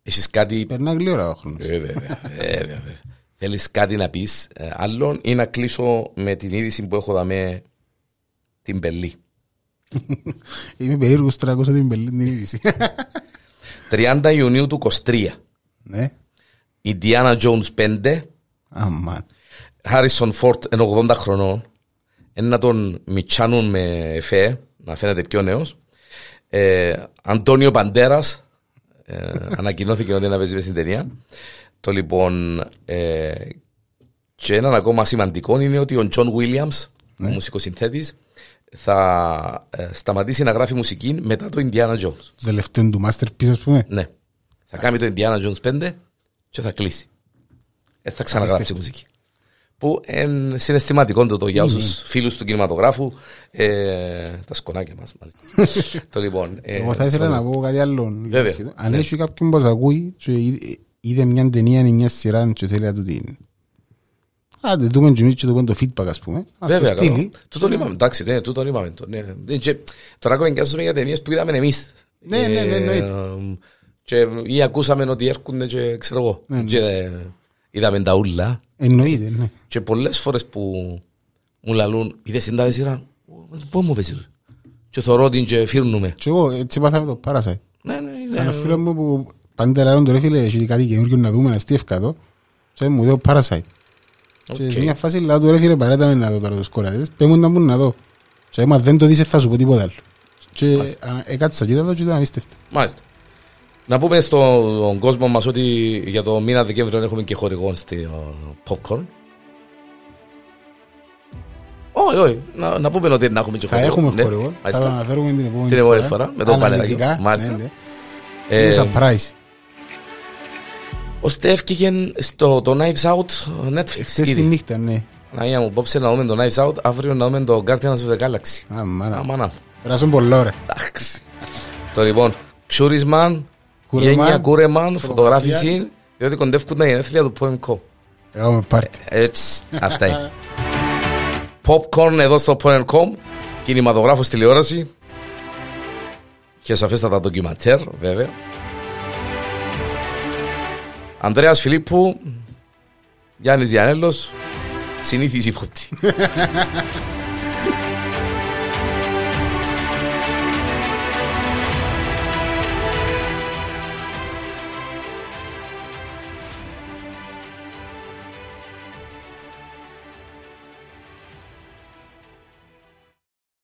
[SPEAKER 1] Έχεις κάτι...
[SPEAKER 2] Περνά γλήορα ο χρόνος.
[SPEAKER 1] Ε, βέβαια, ε, βέβαια. Θέλεις κάτι να πεις ε, άλλον ή να κλείσω με την είδηση που έχω δαμέ την Πελή; <laughs>
[SPEAKER 2] Είμαι περίεργος τώρα ακούσα την πελή την είδηση. <laughs>
[SPEAKER 1] 30 Ιουνίου του 23.
[SPEAKER 2] Ναι.
[SPEAKER 1] Ιντιάνα Jones 5.
[SPEAKER 2] Αμάν.
[SPEAKER 1] Χάρισον Φόρτ είναι 80 χρονών. Είναι να τον μιτσάνουν με εφέ, να φαίνεται πιο νέος. Ε, Αντώνιο Παντέρας, ε, <laughs> ανακοινώθηκε ότι να παίζει μες στην ταινία. Το λοιπόν, ε, και έναν ακόμα σημαντικό είναι ότι ο Τζον Βίλιαμς, ο μουσικοσυνθέτης, θα ε, σταματήσει να γράφει μουσική μετά το Indiana Jones.
[SPEAKER 2] Το τελευταίο του masterpiece ας πούμε.
[SPEAKER 1] Ναι. Θα κάνει το Indiana Jones 5 και θα κλείσει. Εν θα ξαναγράψει μουσική. Που είναι συναισθηματικό το, το για όσους φίλους του κινηματογράφου. Ε, τα σκονάκια μας μάλιστα. <laughs> το λοιπόν. ε,
[SPEAKER 2] Εγώ θα ήθελα
[SPEAKER 1] sorry.
[SPEAKER 2] να πω κάτι άλλο.
[SPEAKER 1] Βέβαια.
[SPEAKER 2] Αν
[SPEAKER 1] Ναι.
[SPEAKER 2] έχει κάποιον που σας ακούει και είδε- είδε μια ταινία ή μια σειρά και θέλει να του την... Άντε, δούμε και εμείς και το πούμε το feedback ας πούμε. Ας το
[SPEAKER 1] Βέβαια,
[SPEAKER 2] στείλει.
[SPEAKER 1] καλό. Τούτον είπαμε, εντάξει, ναι, τούτον είπαμε. το, ναι. Ε, και Τώρα κοβεντιάζουμε για ταινίες που είδαμε εμείς.
[SPEAKER 2] Ναι, ναι, ναι, εννοείται.
[SPEAKER 1] Ε, Και ή ακούσαμε ότι έρχονται και ξέρω εγώ.
[SPEAKER 2] Ναι, ναι.
[SPEAKER 1] Και ε, είδαμε τα ούλα.
[SPEAKER 2] Εννοείται, ναι.
[SPEAKER 1] Και πολλές φορές που μου λαλούν, είδες την τάδε σειρά, πώς μου πέσει. Και θωρώ την και φύρνουμε.
[SPEAKER 2] Και εγώ έτσι πάθαμε το Parasite.
[SPEAKER 1] Ναι, ναι,
[SPEAKER 2] Ένα
[SPEAKER 1] ναι.
[SPEAKER 2] φίλο μου που πάντα λάρον το ρε φίλε, έχει κάτι καινούργιο να δούμε, να στήφκα το. Και μου δω Parasite. Και
[SPEAKER 1] Οκ.
[SPEAKER 2] σε μια φάση λέω του ρε φίλε παράτα με να δω τώρα το σκοράδες. Πες μου να μου να δω. Και άμα δεν το δεις θα σου πω τίποτα άλλο. Και α, έκατσα και είδα το και ήταν απίστευτο.
[SPEAKER 1] Μάλιστα. Να πούμε στον κόσμο μας ότι για το μήνα Δεκέμβριο έχουμε και χορηγόν στη ε, Popcorn. Όχι, όχι. Να, να πούμε ότι να έχουμε και
[SPEAKER 2] Θα
[SPEAKER 1] χορηγό.
[SPEAKER 2] έχουμε
[SPEAKER 1] Ναι,
[SPEAKER 2] χορηγό. Θα το
[SPEAKER 1] μάλιστα.
[SPEAKER 2] αναφέρουμε την επόμενη
[SPEAKER 1] Την επόμενη φορά, με το
[SPEAKER 2] Αναλυτικά,
[SPEAKER 1] μπανεράκι. Μάλιστα.
[SPEAKER 2] ναι, ναι.
[SPEAKER 1] Ε,
[SPEAKER 2] Είναι surprise.
[SPEAKER 1] Ώστε έφυγε στο το Knives Out Netflix.
[SPEAKER 2] Χθες τη
[SPEAKER 1] ήδη.
[SPEAKER 2] νύχτα, ναι.
[SPEAKER 1] Αναγία μου, πόψε να δούμε το Knives Out, αύριο να δούμε το Guardians of the Galaxy.
[SPEAKER 2] Α, μάνα.
[SPEAKER 1] Αμάνα.
[SPEAKER 2] Περάσουν πολλά ώρα.
[SPEAKER 1] Εντάξει. Το λοιπόν, Ξούρισμαν,
[SPEAKER 2] Κούρεμαν,
[SPEAKER 1] γένεια Κούρεμαν,
[SPEAKER 2] φωτογραφία.
[SPEAKER 1] φωτογράφηση, διότι κοντεύκουν τα γενέθλια του PoemCo.
[SPEAKER 2] Έκαμε πάρτι.
[SPEAKER 1] Έτσι, αυτά είναι. Popcorn εδώ στο PoemCo, κινηματογράφος τηλεόραση και σαφέστατα ντοκιματέρ, βέβαια. Ανδρέας Φιλίππου, Γιάννης Διανέλος, συνήθιση φωτή. <laughs>